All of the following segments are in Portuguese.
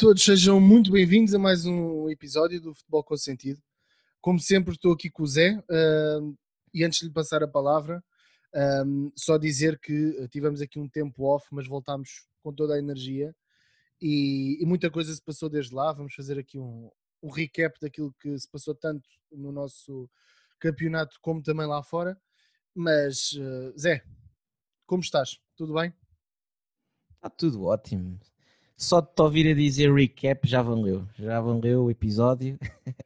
Todos, sejam muito bem-vindos a mais um episódio do Futebol com Sentido. Como sempre, estou aqui com o Zé uh, e antes de lhe passar a palavra, um, só dizer que tivemos aqui um tempo off, mas voltámos com toda a energia e, e muita coisa se passou desde lá. Vamos fazer aqui um, um recap daquilo que se passou tanto no nosso campeonato como também lá fora. Mas, uh, Zé, como estás? Tudo bem? Está tudo ótimo. Só de te ouvir a dizer recap já valeu. Já valeu o episódio.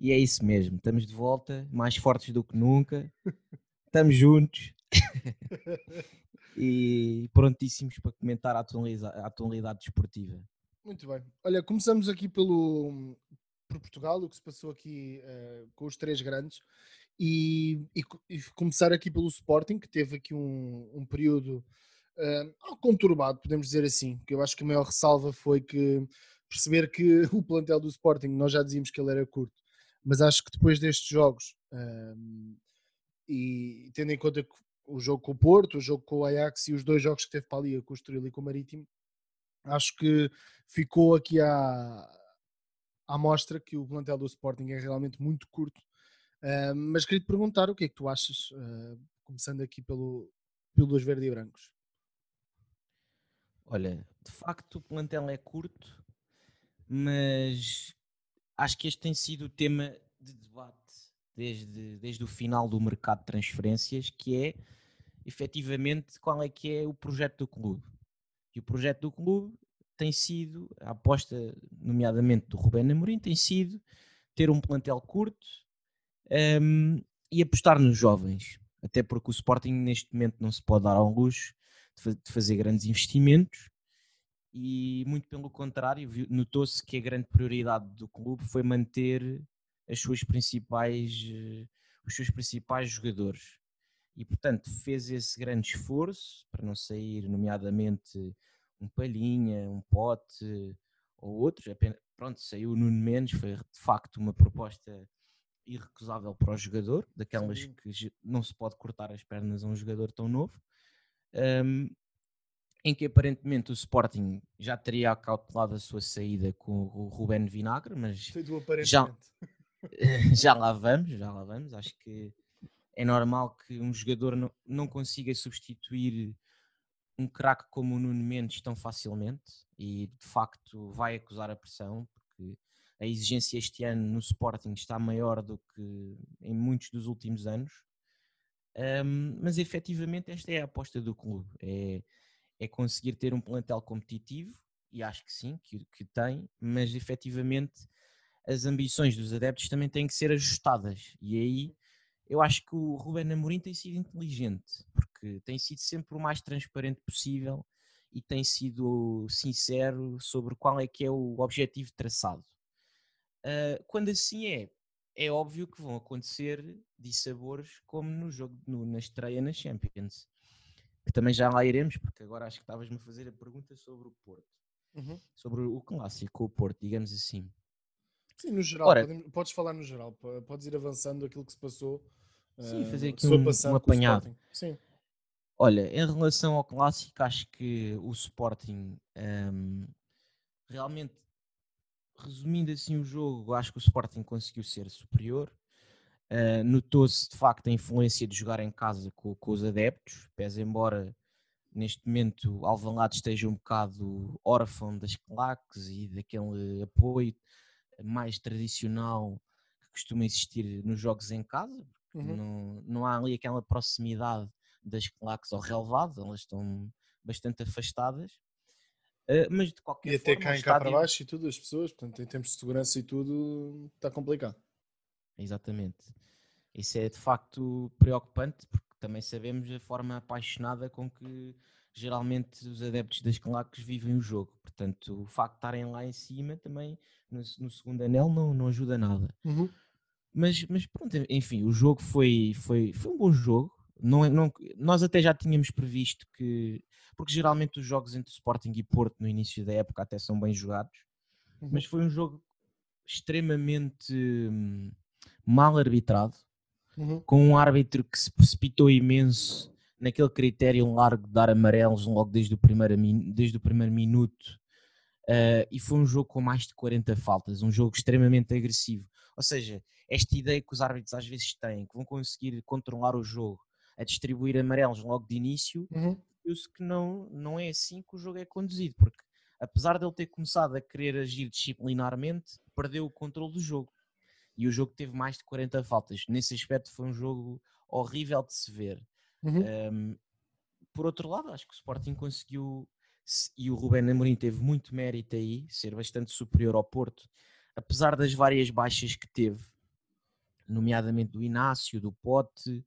e é isso mesmo. Estamos de volta, mais fortes do que nunca. Estamos juntos. e prontíssimos para comentar a atualidade, a atualidade desportiva. Muito bem. Olha, começamos aqui pelo, por Portugal, o que se passou aqui uh, com os três grandes. E, e, e, começar aqui pelo Sporting, que teve aqui um, um período uh, conturbado, podemos dizer assim, que eu acho que a maior ressalva foi que perceber que o plantel do Sporting, nós já dizíamos que ele era curto, mas acho que depois destes jogos, e tendo em conta o jogo com o Porto, o jogo com o Ajax e os dois jogos que teve para ali, com o Estoril e com o Marítimo, acho que ficou aqui à, à mostra que o plantel do Sporting é realmente muito curto. Mas queria te perguntar o que é que tu achas, uh, começando aqui pelo, pelo dos verde e brancos. Olha, de facto o plantel é curto, mas acho que este tem sido o tema de debate desde, desde o final do mercado de transferências, que é efetivamente qual é que é o projeto do clube. E o projeto do clube tem sido, a aposta nomeadamente do Rubén Amorim, tem sido ter um plantel curto um, e apostar nos jovens. Até porque o Sporting neste momento não se pode dar ao luxo de fazer grandes investimentos e muito pelo contrário, notou-se que a grande prioridade do clube foi manter as suas principais, eh, os seus principais jogadores. E portanto fez esse grande esforço para não sair, nomeadamente um Palhinha, um Pote ou outros. Apenas, pronto, saiu o Nuno Mendes, foi de facto uma proposta irrecusável para o jogador, daquelas Sim. que não se pode cortar as pernas a um jogador tão novo. Um, em que aparentemente o Sporting já teria acautelado a sua saída com o Ruben Vinagre, mas já, já lá vamos, já lá vamos. Acho que é normal que um jogador não, não consiga substituir um craque como o Nuno Mendes tão facilmente e de facto vai acusar a pressão porque a exigência este ano no Sporting está maior do que em muitos dos últimos anos. Um, mas efetivamente esta é a aposta do clube. É, é conseguir ter um plantel competitivo, e acho que sim, que, que tem, mas efetivamente as ambições dos adeptos também têm que ser ajustadas. E aí eu acho que o Ruben Amorim tem sido inteligente, porque tem sido sempre o mais transparente possível e tem sido sincero sobre qual é que é o objetivo traçado. Uh, quando assim é, é óbvio que vão acontecer dissabores como no jogo, no, na estreia na Champions que também já lá iremos, porque agora acho que estavas-me a fazer a pergunta sobre o Porto. Uhum. Sobre o clássico, o Porto, digamos assim. Sim, no geral, Ora, podes falar no geral, podes ir avançando aquilo que se passou. Sim, fazer aqui um, um apanhado. Sim. Olha, em relação ao clássico, acho que o Sporting um, realmente, resumindo assim o jogo, acho que o Sporting conseguiu ser superior. Uh, Notou-se de facto a influência de jogar em casa com, com, os adeptos, pese embora neste momento Alvalade esteja um bocado órfão das claques e daquele apoio mais tradicional que costuma existir nos jogos em casa, uhum. não, não há ali aquela proximidade das claques ao relevado, elas estão bastante afastadas. Uh, mas de qualquer e até forma, cá em cá para baixo e tudo, as pessoas, portanto, em termos de segurança e tudo, está complicado. Exatamente. Isso é de facto preocupante, porque também sabemos a forma apaixonada com que geralmente os adeptos das claques vivem o jogo. Portanto, o facto de estarem lá em cima também, no, no segundo anel, não, não ajuda nada. Uhum. Mas, mas pronto, enfim, o jogo foi, foi, foi um bom jogo. Não, é, não, nós até já tínhamos previsto que. Porque geralmente os jogos entre Sporting e Porto no início da época até são bem jogados. Uhum. Mas foi um jogo extremamente hum, mal arbitrado, uhum. com um árbitro que se precipitou imenso naquele critério largo de dar amarelos logo desde o primeiro, desde o primeiro minuto Uh, e foi um jogo com mais de 40 faltas, um jogo extremamente agressivo. Ou seja, esta ideia que os árbitros às vezes têm, que vão conseguir controlar o jogo, a distribuir amarelos logo de início, uhum. viu-se que não, não é assim que o jogo é conduzido, porque apesar de ele ter começado a querer agir disciplinarmente, perdeu o controle do jogo. E o jogo teve mais de 40 faltas. Nesse aspecto foi um jogo horrível de se ver. Uhum. Um, por outro lado, acho que o Sporting conseguiu e o Rubén Amorim teve muito mérito aí, ser bastante superior ao Porto, apesar das várias baixas que teve, nomeadamente do Inácio, do Pote,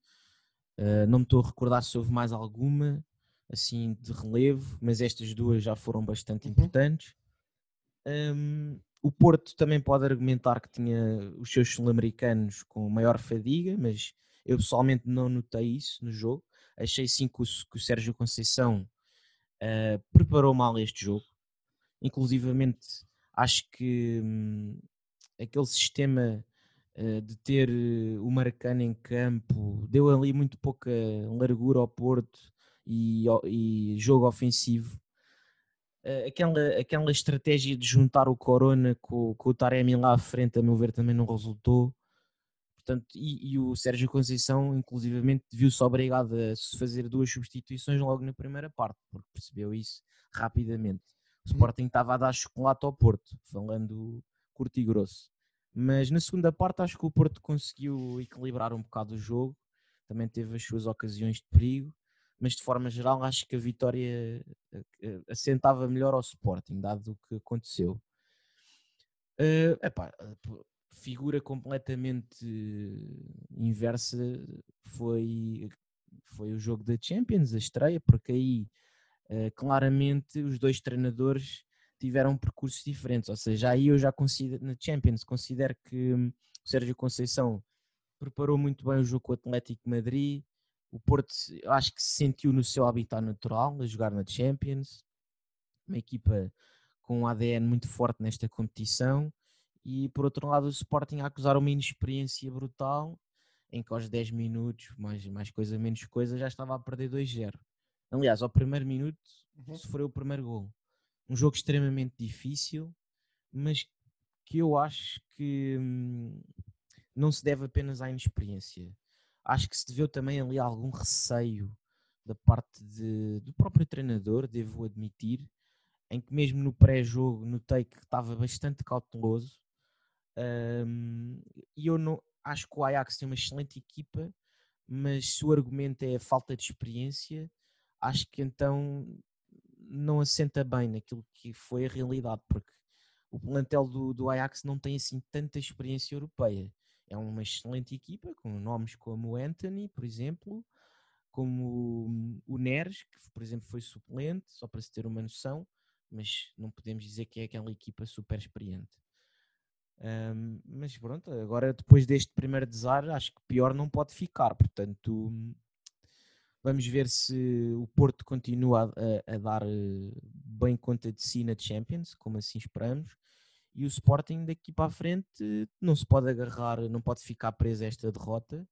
uh, não me estou a recordar se houve mais alguma, assim, de relevo, mas estas duas já foram bastante uhum. importantes. Um, o Porto também pode argumentar que tinha os seus sul-americanos com maior fadiga, mas eu pessoalmente não notei isso no jogo. Achei sim que o, que o Sérgio Conceição uh, preparou mal este jogo. Inclusivamente, acho que hum, aquele sistema de ter uh, o Maracana em campo deu ali muito pouca largura ao Porto e, e jogo ofensivo. aquela, aquela estratégia de juntar o Corona com, com o Taremi lá à frente, a meu ver, também não resultou. Portanto, e, e, o Sérgio Conceição, inclusivamente, viu-se obrigado a fazer duas substituições logo na primeira parte, porque percebeu isso rapidamente. O uhum. Sporting estava a dar chocolate ao Porto, falando curto e grosso. Mas na segunda parte acho que o Porto conseguiu equilibrar um bocado o jogo, também teve as suas ocasiões de perigo, mas de forma geral acho que a vitória eh, eh, assentava melhor ao Sporting, dado o que aconteceu. Uh, epá, figura completamente inversa foi, foi o jogo da Champions, a estreia, porque aí uh, claramente os dois treinadores tiveram percursos diferentes, ou seja, aí eu já considero, na Champions, considero que o Sérgio Conceição preparou muito bem o jogo com o Atlético Madrid, o Porto acho que se sentiu no seu habitat natural a jogar na Champions, uma equipa com um ADN muito forte nesta competição e por outro lado o Sporting a acusar uma inexperiência brutal em que aos 10 minutos, mais, mais coisa menos coisa, já estava a perder 2-0. Aliás, ao primeiro minuto uhum. sofreu o primeiro gol. Um jogo extremamente difícil, mas que eu acho que hum, não se deve apenas à inexperiência. Acho que se deveu também ali algum receio da parte de, do próprio treinador, devo admitir, em que mesmo no pré-jogo notei que estava bastante cauteloso um, e eu não acho que o Ajax tem uma excelente equipa, mas se o argumento é a falta de experiência, acho que então não assenta bem naquilo que foi a realidade, porque o plantel do, do Ajax não tem assim tanta experiência europeia. É uma excelente equipa, com nomes como o Anthony, por exemplo, como o Neres, que por exemplo foi suplente, só para se ter uma noção, mas não podemos dizer que é aquela equipa super experiente. Um, mas pronto, agora depois deste primeiro desar, acho que pior não pode ficar. Portanto, vamos ver se o Porto continua a, a, dar eh, bem conta de si na Champions, como assim esperamos. E o Sporting daqui para a frente não se pode agarrar, não pode ficar preso a esta derrota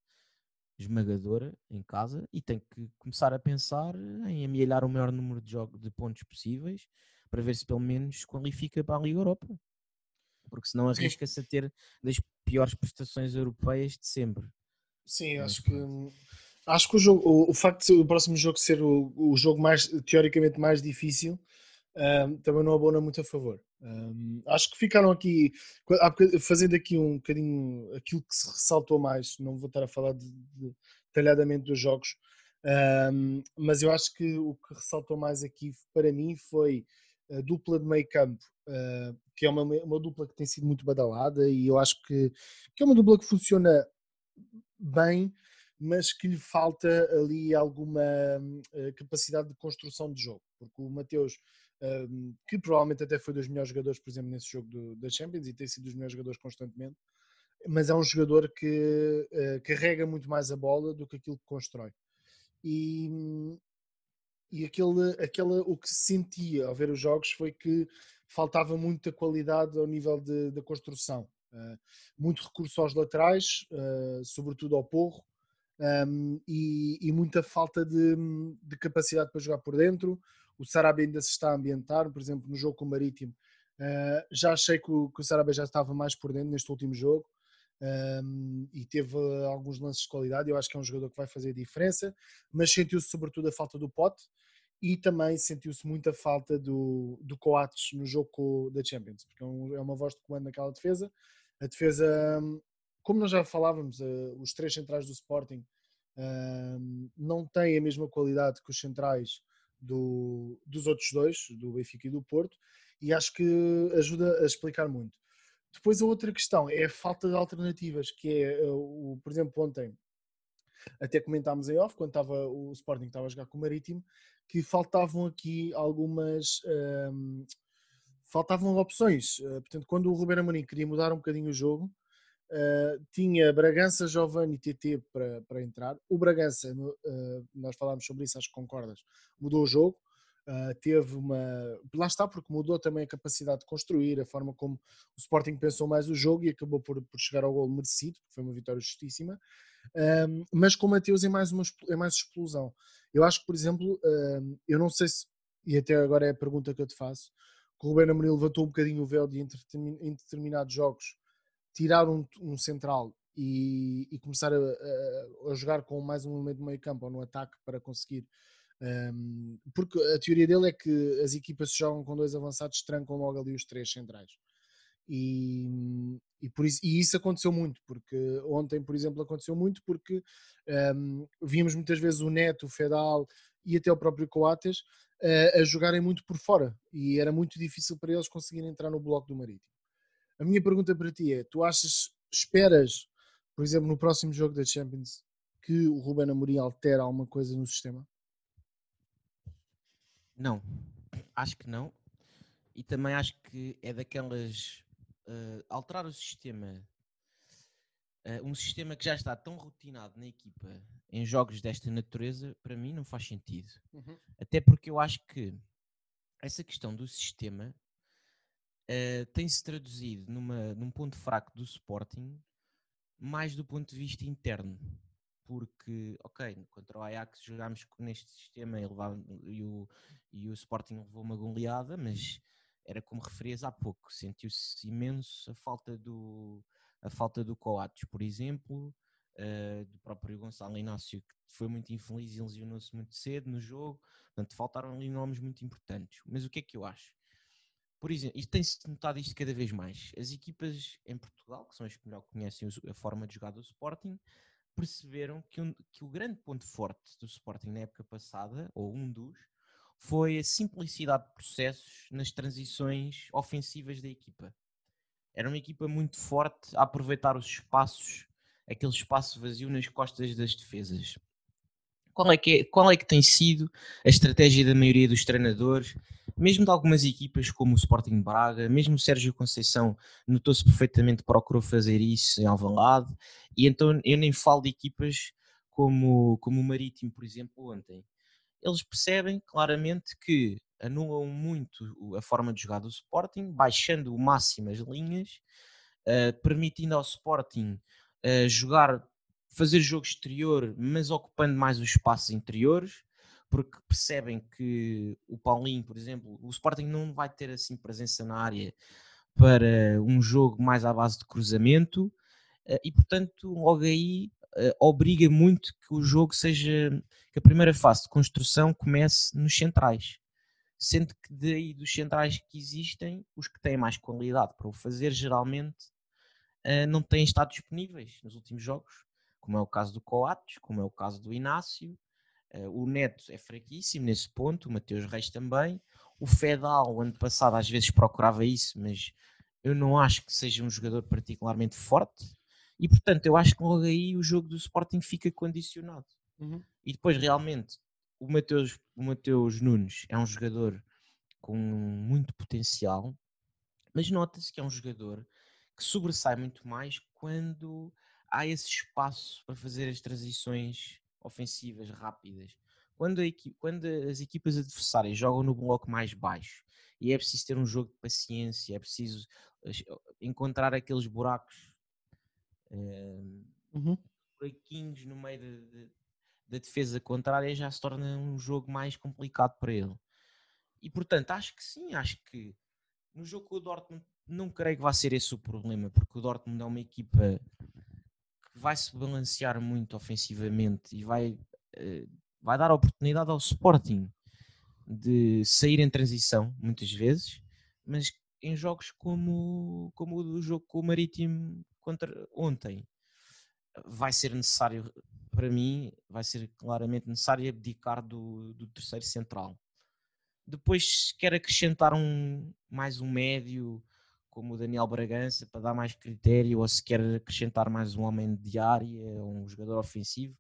esmagadora em casa e tem que começar a pensar em amelhar o maior número de jogos de pontos possíveis para ver se pelo menos qualifica para a Liga Europa porque senão arrisca-se a ter das piores prestações europeias de sempre. Sim, acho que acho que o, jogo, o, o facto de o próximo jogo ser o, o jogo mais teoricamente mais difícil um, também não abona muito a favor. Um, acho que ficaram aqui fazendo aqui um bocadinho aquilo que se ressaltou mais, não vou estar a falar de, de, detalhadamente dos jogos, um, mas eu acho que o que ressaltou mais aqui para mim foi a dupla de meio campo uh, que é uma, uma dupla que tem sido muito badalada e eu acho que, que é uma dupla que funciona bem, mas que lhe falta ali alguma uh, capacidade de construção de jogo, porque o Mateus, uh, que provavelmente até foi dos melhores jogadores, por exemplo, nesse jogo da Champions e tem sido dos melhores jogadores constantemente, mas é um jogador que uh, carrega muito mais a bola do que aquilo que constrói. E, e aquele, aquele, o que se sentia ao ver os jogos foi que faltava muita qualidade ao nível da construção. Uh, muito recurso aos laterais, uh, sobretudo ao porro, um, e, e, muita falta de, de, capacidade para jogar por dentro. O Sarabia ainda se está a ambientar, por exemplo, no jogo com o Marítimo, Uh, já achei que o, que o Sarabia já estava mais por dentro neste último jogo um, e teve alguns lances de qualidade. Eu acho que é um jogador que vai fazer a diferença, mas sentiu-se sobretudo a falta do Pote e também sentiu-se muita falta do, do Coates no jogo da Champions, porque é, é, uma voz de comando naquela defesa. A defesa, como nós já falávamos, uh, os três centrais do Sporting uh, não têm a mesma qualidade que os centrais do, dos outros dois, do Benfica e do Porto, e acho que ajuda a explicar muito. Depois a outra questão é a falta de alternativas, que é, eh, o, por exemplo, ontem até comentámos em off, quando estava, o Sporting estava a jogar com o Marítimo, que faltavam aqui algumas. Um, ehm, faltavam opções. Uh, portanto, quando o Ruben Amorim queria mudar um bocadinho o jogo, uh, tinha Bragança, Giovanni e TT para, para entrar. O Bragança, uh, nós falámos sobre isso, acho que concordas, mudou o jogo. Uh, teve uma. Lá está, porque mudou também a capacidade de construir, a forma como o Sporting pensou mais o jogo e acabou por, por chegar ao gol merecido, porque foi uma vitória justíssima. Um, mas com o Mateus é mais, uma, é mais explosão. Eu acho que, por exemplo, um, eu não sei se, e até agora é a pergunta que eu te faço, que o Ruben Amorim levantou um bocadinho o véu de em determinados jogos, tirar um, um central e, e começar a, a, a, jogar com mais um elemento de meio campo ou no ataque para conseguir um, porque a teoria dele é que as equipas se jogam com dois avançados, trancam logo ali os três centrais. E, e, por isso, e isso aconteceu muito, porque ontem, por exemplo, aconteceu muito porque um, vimos muitas vezes o Neto, o Fedal e até o próprio Coates uh, a jogarem muito por fora e era muito difícil para eles conseguirem entrar no bloco do Marítimo. A minha pergunta para ti é: tu achas, esperas, por exemplo, no próximo jogo da Champions, que o Ruben Amorim altere alguma coisa no sistema? Não, acho que não. E também acho que é daquelas. Uh, alterar o sistema. Uh, um sistema que já está tão rotinado na equipa em jogos desta natureza, para mim não faz sentido. Uhum. Até porque eu acho que essa questão do sistema uh, tem-se traduzido numa, num ponto fraco do Sporting mais do ponto de vista interno porque, ok, contra o Ajax jogámos neste sistema e, levar, e, o, e o Sporting levou uma goleada, mas era como referias há pouco, sentiu-se imenso a falta do, a falta do Coates, por exemplo, uh, do próprio Gonçalo Inácio, que foi muito infeliz e lesionou-se muito cedo no jogo, portanto faltaram ali nomes muito importantes. Mas o que é que eu acho? Por exemplo, e tem-se notado isto cada vez mais, as equipas em Portugal, que são as que melhor conhecem a forma de jogar do Sporting, perceberam que, um, que o grande ponto forte do Sporting na época passada, ou um dos, foi a simplicidade de processos nas transições ofensivas da equipa. Era uma equipa muito forte a aproveitar os espaços, aquele espaço vazio nas costas das defesas. Qual é, que é, qual é que tem sido a estratégia da maioria dos treinadores, mesmo de algumas equipas como o Sporting Braga, mesmo o Sérgio Conceição notou-se perfeitamente procurou fazer isso em Alvalade, e então eu nem falo de equipas como, como o Marítimo, por exemplo, ontem. Eles percebem claramente que anulam muito a forma de jogar do Sporting, baixando o máximo as linhas, uh, permitindo ao Sporting uh, jogar fazer jogo exterior, mas ocupando mais os espaços interiores, porque percebem que o Paulinho, por exemplo, o Sporting não vai ter assim presença na área para um jogo mais à base de cruzamento eh, e, portanto, logo aí eh, obriga muito que o jogo seja que a primeira fase de construção comece nos centrais. Sendo que daí dos centrais que existem, os que têm mais qualidade para o fazer, geralmente eh, não têm estado disponíveis nos últimos jogos como é o caso do Coates, como é o caso do Inácio. Uh, o Neto é fraquíssimo nesse ponto, o Mateus Reis também. O Fedal, ano passado, às vezes procurava isso, mas eu não acho que seja um jogador particularmente forte. E portanto, eu acho que logo aí o jogo do Sporting fica condicionado. Uhum. E depois, realmente, o Mateus, o Mateus Nunes é um jogador com muito potencial, mas nota-se que é um jogador que sobressai muito mais quando há esse espaço para fazer as transições ofensivas rápidas. Quando, quando, as equipas adversárias jogam no bloco mais baixo e é preciso ter um jogo de paciência, é preciso encontrar aqueles buracos, uh, uhum. buraquinhos no meio de, de, da defesa contrária, já se torna um jogo mais complicado para ele. E portanto, acho que sim, acho que no jogo com o Dortmund, não creio que vá ser esse o problema, porque o Dortmund é uma equipa vai se balancear muito ofensivamente e vai, uh, vai dar oportunidade ao Sporting de sair em transição, muitas vezes, mas em jogos como, como o jogo com o Marítimo contra ontem, vai ser necessário, para mim, vai ser claramente necessário abdicar do, do terceiro central. Depois quer acrescentar um, mais um médio, como o Daniel Bragança, para dar mais critério, ou se quer acrescentar mais um homem de área, um jogador ofensivo.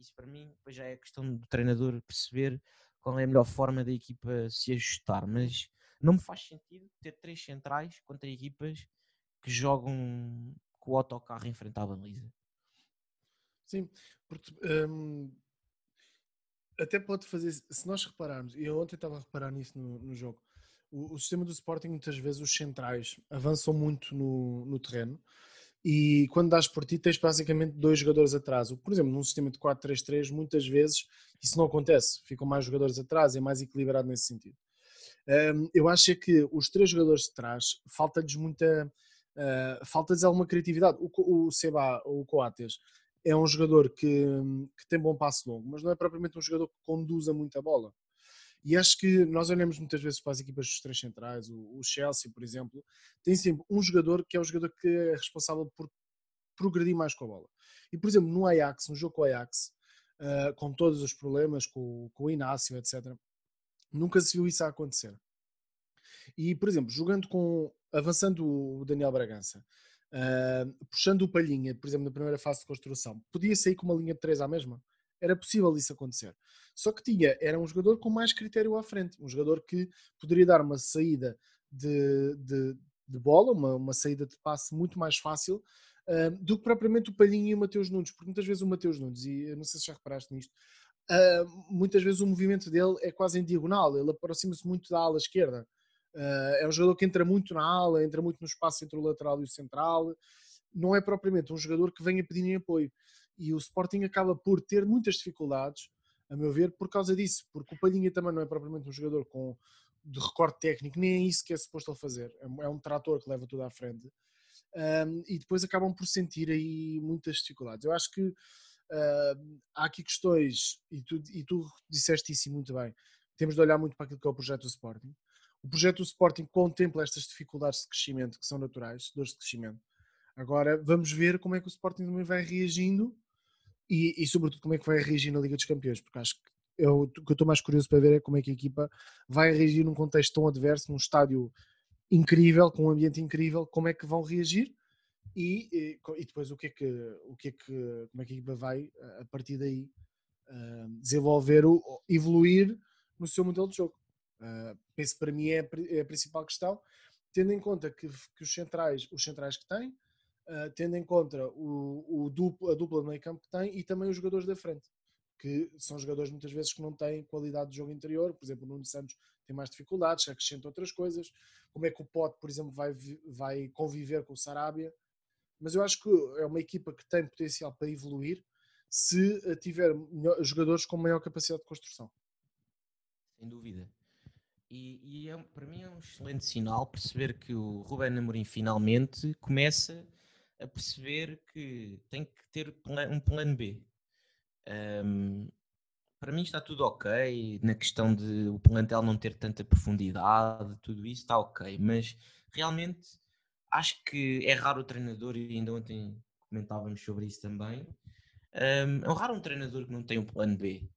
Isso para mim já é questão do treinador perceber qual é a melhor forma da equipa se ajustar. Mas não me faz sentido ter três centrais contra equipas que jogam com o autocarro em frente à baliza. Sim, porque hum, até pode fazer, se nós repararmos, e eu ontem estava a reparar nisso no, no jogo, o, o, sistema do Sporting muitas vezes os centrais avançam muito no, no terreno e quando dás por ti tens basicamente dois jogadores atrás. Por exemplo, num sistema de 4-3-3 muitas vezes isso não acontece, ficam mais jogadores atrás, é mais equilibrado nesse sentido. Eu acho é que os três jogadores de trás falta-lhes muita. Uh, falta-lhes alguma criatividade. O, o Seba, o Coates, é um jogador que, que tem bom passo longo, mas não é propriamente um jogador que conduza muito a bola. E acho que nós olhamos muitas vezes para as equipas dos três centrais, o, Chelsea, por exemplo, tem sempre um jogador que é o jogador que é responsável por progredir mais com a bola. E, por exemplo, no Ajax, no jogo com o Ajax, uh, com todos os problemas, com, com o Inácio, etc., nunca se viu isso a acontecer. E, por exemplo, jogando com, avançando o Daniel Bragança, uh, puxando o Palhinha, por exemplo, na primeira fase de construção, podia sair com uma linha de 3 à mesma? Era possível isso acontecer. Só que tinha, era um jogador com mais critério à frente, um jogador que poderia dar uma saída de, de, de bola, uma, uma saída de passe muito mais fácil uh, do que propriamente o Palhinha e o Mateus Nunes, porque muitas vezes o Mateus Nunes, e eu não sei se já reparaste nisto, uh, muitas vezes o movimento dele é quase em diagonal, ele aproxima-se muito da ala esquerda. Uh, é um jogador que entra muito na ala, entra muito no espaço entre o lateral e o central. Não é propriamente um jogador que venha pedir apoio. E o Sporting acaba por ter muitas dificuldades, a meu ver, por causa disso. Porque o Palhinha também não é propriamente um jogador com de recorte técnico, nem é isso que é suposto ele fazer. É, é um trator que leva tudo à frente. Um, e depois acabam por sentir aí muitas dificuldades. Eu acho que uh, há aqui questões, e tu, e tu disseste isso muito bem, temos de olhar muito para aquilo que é o projeto do Sporting o projeto do Sporting contempla estas dificuldades de crescimento que são naturais, dores de crescimento. Agora vamos ver como é que o Sporting também vai reagindo e, e sobretudo como é que vai reagir na Liga dos Campeões, porque acho que eu, o que eu estou mais curioso para ver é como é que a equipa vai reagir num contexto tão adverso, num estádio incrível, com um ambiente incrível, como é que vão reagir e, e, e depois o que é que, o que é que, como é que a equipa vai a partir daí uh, desenvolver, o, evoluir no seu modelo de jogo. Uh, penso que para mim é, é, a principal questão, tendo em conta que, que os centrais, os centrais que têm, uh, tendo em conta o, o duplo, a dupla de meio campo que tem e também os jogadores da frente, que são jogadores muitas vezes que não têm qualidade de jogo interior, por exemplo, o Nuno Santos tem mais dificuldades, acrescenta outras coisas, como é que o Pote, por exemplo, vai, vai conviver com o Sarabia, mas eu acho que é uma equipa que tem potencial para evoluir se tiver jogadores com maior capacidade de construção. Sem dúvida. E, e é, para mim é um excelente sinal perceber que o Ruben Amorim finalmente começa a perceber que tem que ter um plano B. Um, para mim está tudo ok, na questão de o plantel não ter tanta profundidade, tudo isso está ok, mas realmente acho que é raro o treinador, e ainda ontem comentávamos sobre isso também, um, é raro um treinador que não tem um plano B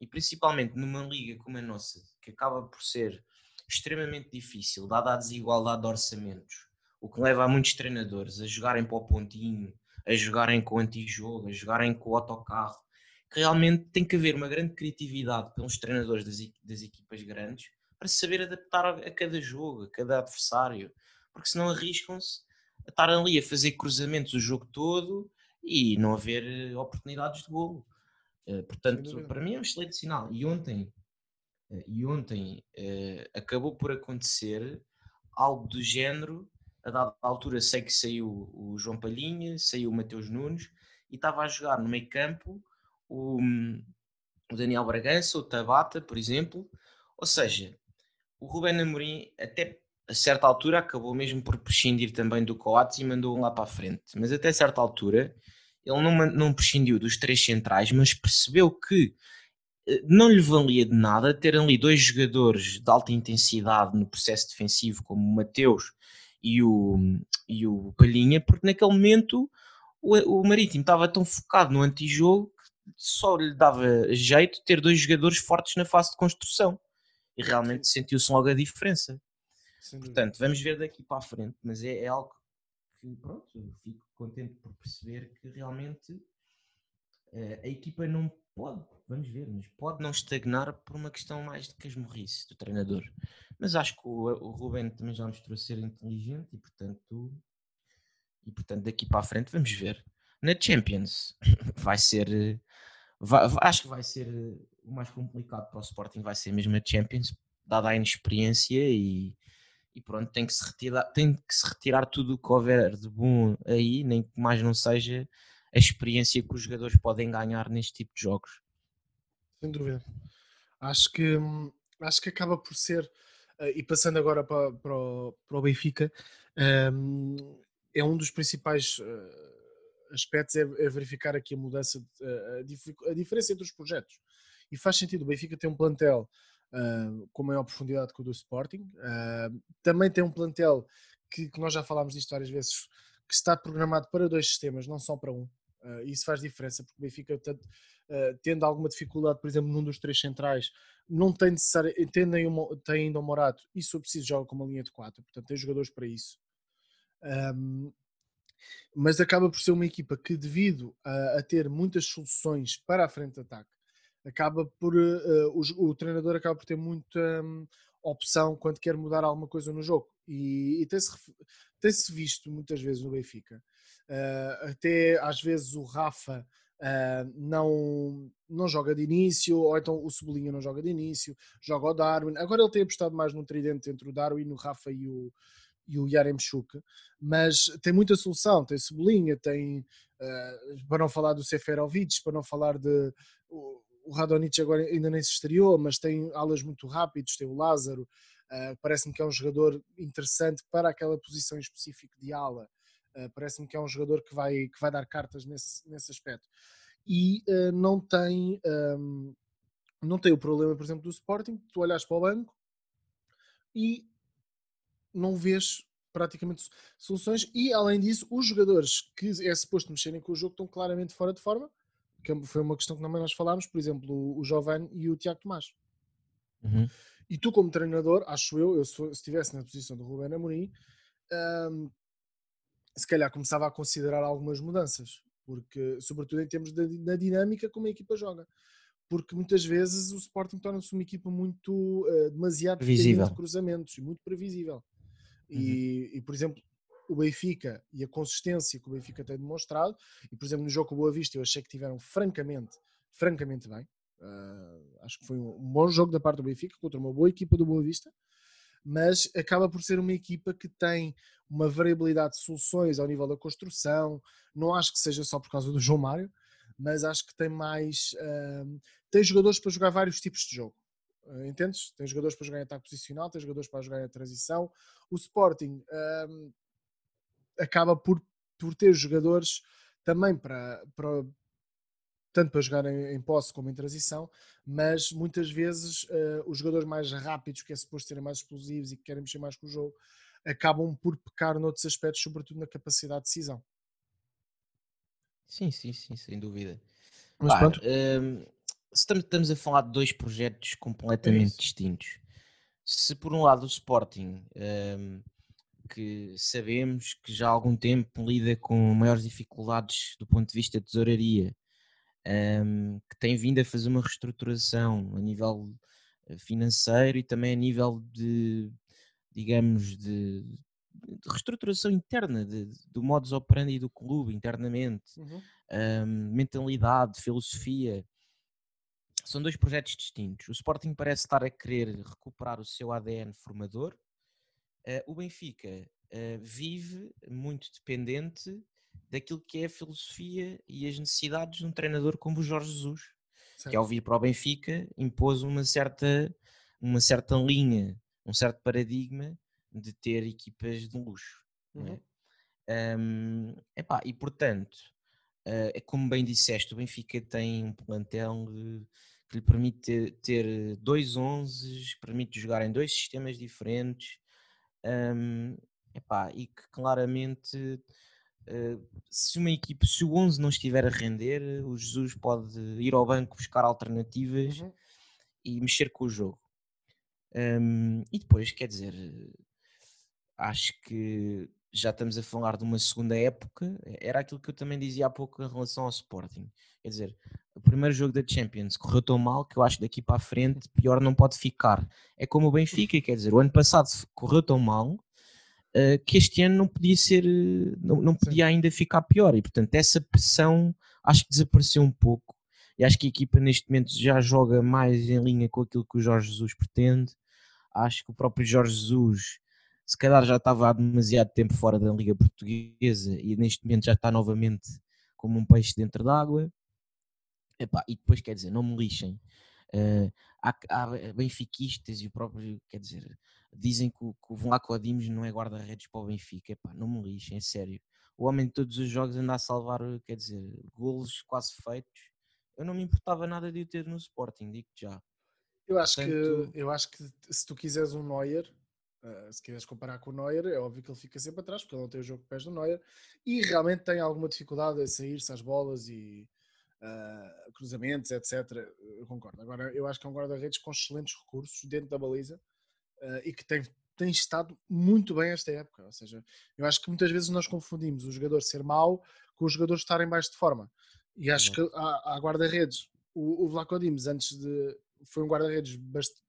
e principalmente numa liga como a nossa, que acaba por ser extremamente difícil, dada a desigualdade de orçamentos, o que leva a muitos treinadores a jogarem para o pontinho, a jogarem com o antijogo, a jogarem com o autocarro, que realmente tem que haver uma grande criatividade pelos treinadores das, das equipas grandes para saber adaptar a cada jogo, a cada adversário, porque senão arriscam-se a estar ali a fazer cruzamentos o jogo todo e não haver eh, oportunidades de golo. Uh, portanto, para mim é um excelente sinal. E ontem, uh, e ontem acabou por acontecer algo do género. A dada altura sei que saiu o João Palhinha, saiu o Mateus Nunes e estava a jogar no meio campo o, o Daniel Bragança, o Tabata, por exemplo. Ou seja, o Ruben Amorim até a certa altura acabou mesmo por prescindir também do Coates e mandou-o lá para a frente. Mas até certa altura ele não, não prescindiu dos três centrais, mas percebeu que eh, não lhe valia de nada ter ali dois jogadores de alta intensidade no processo defensivo, como o Mateus e o, e o Palhinha, porque naquele momento o, o Marítimo estava tão focado no antijogo que só lhe dava jeito ter dois jogadores fortes na fase de construção. E realmente sentiu-se logo a diferença. Portanto, vamos ver daqui para a frente, mas é, é algo que, pronto, fico contente por perceber que realmente uh, a equipa não pode, vamos ver, mas pode não estagnar por uma questão mais de casmurrice do treinador. Mas acho que o, o Ruben também já mostrou ser inteligente e portanto, e portanto daqui para a frente vamos ver. Na Champions vai ser, vai, acho que vai ser o mais complicado para o Sporting, vai ser mesmo a Champions, dada a inexperiência e, e pronto, tem que, se retirar, tem que se retirar tudo o que houver de bom aí, nem que mais não seja a experiência que os jogadores podem ganhar neste tipo de jogos. Sem dúvida. Acho que, acho que acaba por ser, eh, e passando agora para, para, o, para o Benfica, um, ehm, é um dos principais uh, aspectos é, é, verificar aqui a mudança, a, dif a, diferença entre os projetos. E faz sentido, o Benfica tem um plantel uh, com maior profundidade que o do Sporting, também tem um plantel que, que, nós já falámos disto várias vezes, que está programado para dois sistemas, não só para um. isso faz diferença, porque o Benfica, tanto, tendo alguma dificuldade, por exemplo, num dos três centrais, não tem necessário, tem, tem ainda o Morato e se preciso joga com uma linha de quatro, portanto tem jogadores para isso. Um, mas acaba por ser uma equipa que, devido a, a, ter muitas soluções para a frente de ataque, acaba por uh, o, o, treinador acaba por ter muita um, opção quando quer mudar alguma coisa no jogo e, e tem-se tem visto muitas vezes no Benfica. Uh, até às vezes o Rafa uh, não, não joga de início, ou então o Cebolinha não joga de início, joga o Darwin. Agora ele tem apostado mais num tridente entre o Darwin, o Rafa e o, e o Yaremchuk, mas tem muita solução, tem Cebolinha, tem, uh, para não falar do Seferovic, para não falar de... o Radonic agora ainda nem se estreou, mas tem alas muito rápidos, tem o Lázaro, uh, parece-me que é um jogador interessante para aquela posição específica de ala, uh, parece-me que é um jogador que vai, que vai dar cartas nesse, nesse aspecto. E não tem... Um, não tem o problema, por exemplo, do Sporting, tu olhas para o banco e não vês praticamente soluções e além disso os jogadores que é suposto mexerem com o jogo estão claramente fora de forma que foi uma questão que também nós falámos por exemplo o Giovanni e o Tiago Tomás uhum. e tu como treinador acho eu, eu se, estivesse na posição do Rubén Amorim um, se calhar começava a considerar algumas mudanças porque sobretudo em termos da, dinâmica como a equipa joga porque muitas vezes o Sporting torna-se uma equipa muito uh, demasiado visível de cruzamentos e muito previsível e, uhum. e, por exemplo, o Benfica e a consistência que o Benfica tem demonstrado, e por exemplo no jogo com o Boa Vista eu achei que tiveram francamente, francamente bem. Uh, acho que foi um, bom jogo da parte do Benfica contra uma boa equipa do Boa Vista, mas acaba por ser uma equipa que tem uma variabilidade de soluções ao nível da construção. Não acho que seja só por causa do João Mário, mas acho que tem mais. Uh, tem jogadores para jogar vários tipos de jogo. Uh, entendes? Tem jogadores para jogar em ataque posicional, tem jogadores para jogar em transição. O Sporting acaba por, por ter jogadores também para, para tanto para jogar em, em, posse como em transição, mas muitas vezes uh, os jogadores mais rápidos, que é suposto serem mais explosivos e que querem mexer mais com o jogo, acabam por pecar noutros aspectos, sobretudo na capacidade de decisão. Sim, sim, sim, sem dúvida. Mas Pá, pronto. Um, estamos a falar de dois projetos completamente é distintos. Se por um lado o Sporting, um, que sabemos que já há algum tempo lida com maiores dificuldades do ponto de vista de tesouraria, um, que tem vindo a fazer uma reestruturação a nível eh, financeiro e também a nível de, digamos, de, de reestruturação interna de, do modus operandi do clube internamente, uhum. um, mentalidade, filosofia são dois projetos distintos. O Sporting parece estar a querer recuperar o seu ADN formador. Uh, o Benfica uh, vive muito dependente daquilo que é a filosofia e as necessidades de um treinador como o Jorge Jesus, certo. que ao vir para o Benfica impôs uma certa, uma certa linha, um certo paradigma de ter equipas de luxo. Uhum. É? Um, epá, e portanto, uh, é como bem disseste, o Benfica tem um plantel que lhe permite ter, ter dois 11, permite jogar em dois sistemas diferentes um, epá, e que claramente uh, se uma equipe, se o 11 não estiver a render, o Jesus pode ir ao banco buscar alternativas Uhum. e mexer com o jogo. Um, e depois, quer dizer, acho que já estamos a falar de uma segunda época. Era aquilo que eu também dizia há pouco em relação ao Sporting. Quer dizer, o primeiro jogo da Champions correu tão mal que eu acho que daqui para a frente pior não pode ficar. É como o Benfica, quer dizer, o ano passado correu tão mal uh, que este ano não podia ser, não, não podia ainda ficar pior. E portanto, essa pressão acho que desapareceu um pouco. E acho que a equipa neste momento já joga mais em linha com aquilo que o Jorge Jesus pretende. Acho que o próprio Jorge Jesus se calhar já estava há demasiado tempo fora da Liga Portuguesa e neste momento já está novamente como um peixe dentro d'água. E depois, quer dizer, não me lixem. Uh, há, há, benfiquistas e o próprio, quer dizer, dizem que o, que o Vlaco Dimos não é guarda-redes para o Benfica. Epá, não me lixem, é sério. O homem de todos os jogos anda a salvar, quer dizer, golos quase feitos. Eu não me importava nada de o ter no Sporting, digo já. Eu acho, Portanto, que, eu acho que se tu quiseres um Neuer, Uh, se quiseres comparar com o Neuer, é óbvio que ele fica sempre atrás, porque ele não tem o jogo de pés do Neuer e realmente tem alguma dificuldade a sair-se às bolas e uh, cruzamentos, etc. Eu concordo. Agora, eu acho que é um guarda-redes com excelentes recursos dentro da baliza uh, e que tem, tem estado muito bem esta época. Ou seja, eu acho que muitas vezes nós confundimos o jogador ser mau com o jogador estar em baixo de forma. E acho que há guarda-redes. O, o Vlaco Dimes, antes de. foi um guarda-redes bastante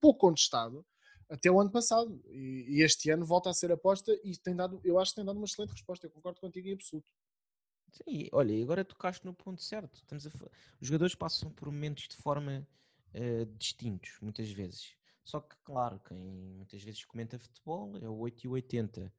pouco contestado até o ano passado. E, e, este ano volta a ser aposta e tem dado, eu acho que tem dado uma excelente resposta. Eu concordo contigo em absoluto. Sim, olha, e agora tocaste no ponto certo. Estamos a... Os jogadores passam por momentos de forma uh, distintos, muitas vezes. Só que, claro, quem muitas vezes comenta futebol é o 8 e 80.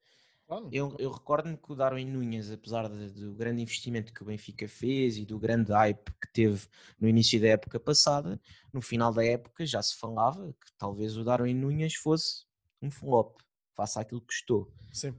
Claro. Eu, eu recordo-me que o Darwin Nunes, apesar de, do grande investimento que o Benfica fez e do grande hype que teve no início da época passada, no final da época já se falava que talvez o Darwin Nunes fosse um flop, faça aquilo que custou. Sim.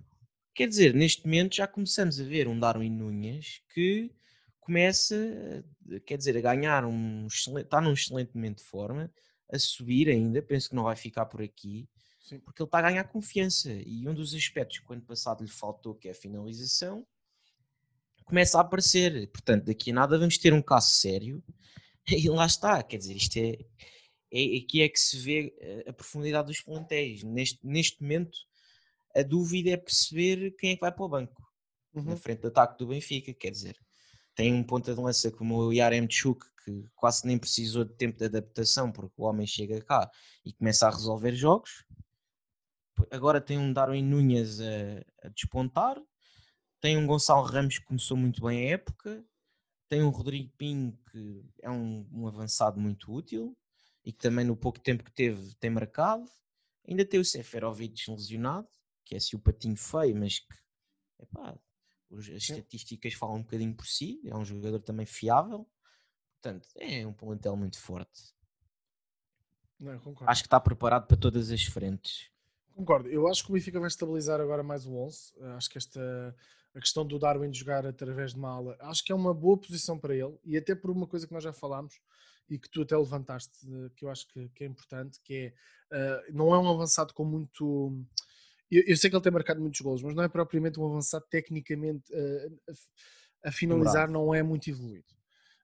Quer dizer, neste momento já começamos a ver um Darwin Nunes que começa, quer dizer, a ganhar um excelente, está num excelente momento de forma, a subir ainda, penso que não vai ficar por aqui. Sim. porque ele está a ganhar confiança. E um dos aspectos que o ano passado lhe faltou, que é a finalização, começa a aparecer. Portanto, daqui a nada vamos ter um caso sério. E lá está, quer dizer, isto é, é aqui é que se vê eh, a profundidade dos plantéis. Neste, neste momento, a dúvida é perceber quem é que vai para o banco uhum. na frente do ataque do Benfica. Quer dizer, tem um ponta de lança como o Yaremchuk que quase nem precisou de tempo de adaptação porque o homem chega cá e começa a resolver jogos agora tem um Darwin Nunes a, a, despontar, tem um Gonçalo Ramos que começou muito bem a época, tem um Rodrigo Pinho que é um, um, avançado muito útil e que também no pouco tempo que teve tem marcado. Ainda tem o Seferovic lesionado, que é assim o patinho feio, mas que epá, as estatísticas falam um bocadinho por si, é um jogador também fiável. Portanto, é um plantel muito forte. Não, Acho que está preparado para todas as frentes. Concordo. Eu acho que o Benfica vai estabilizar agora mais o 11. Acho que esta a questão do Darwin jogar através de uma ala, acho que é uma boa posição para ele e até por uma coisa que nós já falámos e que tu até levantaste, que eu acho que, que é importante, que é uh, não é um avançado com muito. Eu, eu, sei que ele tem marcado muitos gols, mas não é propriamente um avançado tecnicamente uh, a, a, finalizar, não é muito evoluído.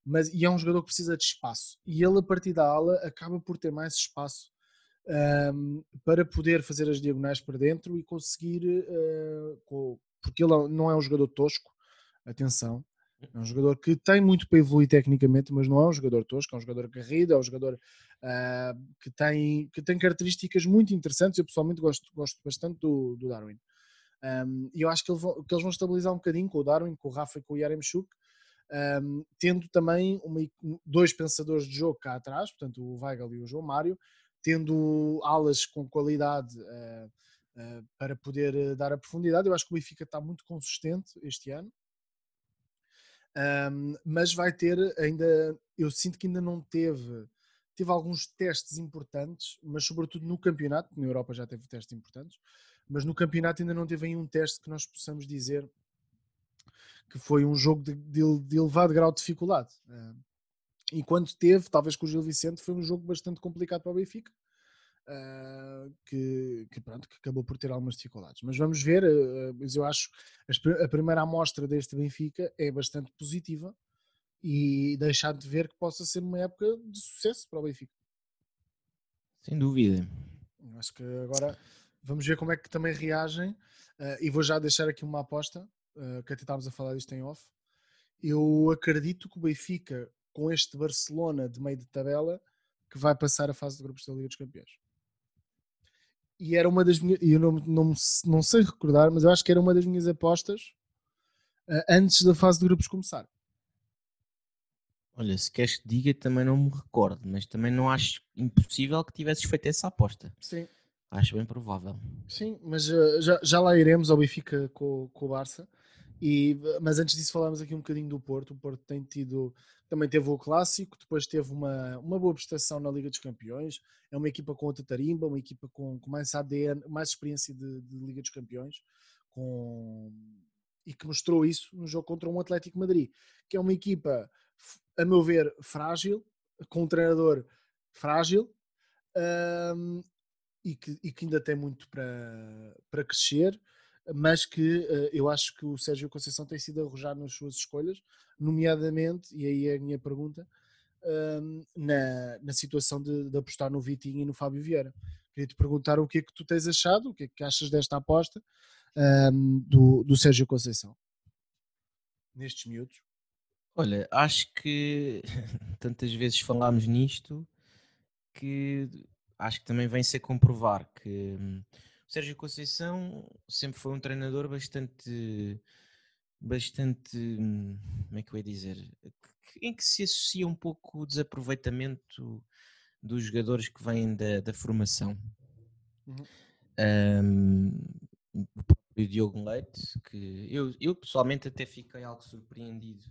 Mas, e é um jogador que precisa de espaço. E ele, a partir da ala, acaba por ter mais espaço um, para poder fazer as diagonais para dentro e conseguir, uh, com, porque ele é não é um jogador tosco, atenção, é um jogador que tem muito para evoluir tecnicamente, mas não é um jogador tosco, é um jogador carrido, é um jogador uh, que, tem, que tem características muito interessantes. Eu pessoalmente gosto, gosto bastante do, do Darwin. Um, e eu acho que, ele, que, eles vão estabilizar um bocadinho com o Darwin, com o Rafa e com o Yaremchuk, um, tendo também uma, dois pensadores de jogo cá atrás, portanto o Weigl e o João Mário, tendo alas com qualidade uh, uh, para poder eh, dar a profundidade. Eu acho que o Benfica está muito consistente este ano. Um, mas vai ter ainda, eu sinto que ainda não teve teve alguns testes importantes, mas sobretudo no campeonato, na Europa já teve testes importantes, mas no campeonato ainda não teve nenhum teste que nós possamos dizer que foi um jogo de, de, de elevado grau de dificuldade. Uh, e quando teve, talvez com o Gil Vicente, foi um jogo bastante complicado para o Benfica. Uh, que, que, pronto, que acabou por ter algumas dificuldades. Mas vamos ver, uh, mas eu acho a primeira amostra deste Benfica é bastante positiva e deixar de ver que possa ser uma época de sucesso para o Benfica. Sem dúvida. Acho que agora vamos ver como é que também reagem uh, e vou já deixar aqui uma aposta, que até estávamos a falar disto em off. Eu acredito que o Benfica, com este Barcelona de meio de tabela, que vai passar a fase de grupos da Liga dos Campeões e era uma das minhas, eu não, não, não sei recordar, mas eu acho que era uma das minhas apostas uh, antes da fase de grupos começar. Olha, se queres que diga, também não me recordo, mas também não acho impossível que tivesses feito essa aposta. Sim. Acho bem provável. Sim, mas uh, já, já lá iremos ao Benfica com, com o Barça. E, mas antes disso falámos aqui um bocadinho do Porto. O Porto tem tido, também teve o clássico, depois teve uma, uma boa prestação na Liga dos Campeões. É uma equipa com outra tarimba, uma equipa com, com mais ADN, mais experiência de, de, Liga dos Campeões, com, e que mostrou isso no jogo contra um Atlético Madrid, que é uma equipa, a meu ver, frágil, com um treinador frágil. Um, e que, e que ainda tem muito para, para crescer, mas que uh, eu acho que o Sérgio Conceição tem sido arrojado nas suas escolhas, nomeadamente, e aí é a minha pergunta, uh, na, na situação de, de, apostar no Vitinho e no Fábio Vieira. Queria te perguntar o que é que tu tens achado, o que é que achas desta aposta um, do, do Sérgio Conceição nestes miúdos. Olha, acho que tantas vezes falámos nisto que acho que também vem ser comprovar que hum, Sérgio Conceição sempre foi um treinador bastante, bastante, como é que eu ia dizer, em que se associa um pouco o desaproveitamento dos jogadores que vêm da, da formação. Uhum. Um, o próprio Diogo Leite, que eu, eu pessoalmente até fiquei algo surpreendido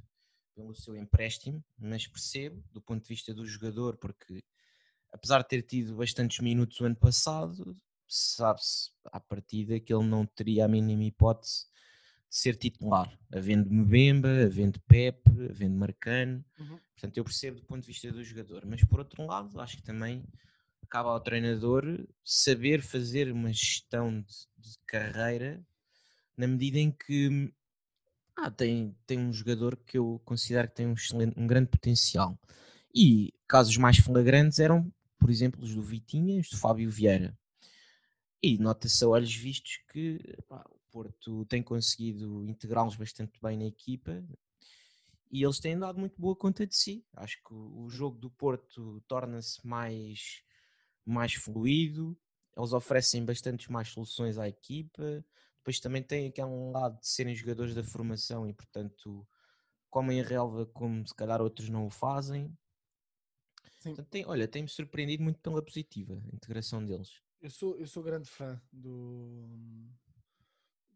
pelo seu empréstimo, mas percebo do ponto de vista do jogador, porque apesar de ter tido bastantes minutos o ano passado, sabe-se à partida que ele não teria a mínima hipótese de ser titular, havendo Mbemba, havendo Pepe, havendo Marcano. Uhum. Portanto, eu percebo do ponto de vista do jogador, mas por outro lado, acho que também cabe ao treinador saber fazer uma gestão de, de carreira na medida em que ah, tem, tem um jogador que eu considero que tem um, excelente, um grande potencial. E casos mais flagrantes eram, por exemplo, os do Vitinha os do Fábio Vieira. E nota-se a olhos vistos que pá, o Porto tem conseguido integrá-los bastante bem na equipa e eles têm dado muito boa conta de si. Acho que o jogo do Porto torna-se mais, mais fluido, eles oferecem bastantes mais soluções à equipa. Depois também tem aquele lado de serem jogadores da formação e, portanto, comem a relva como se calhar outros não o fazem. Portanto, tem, olha, tem-me surpreendido muito pela positiva a integração deles. Eu sou, eu sou grande fã do,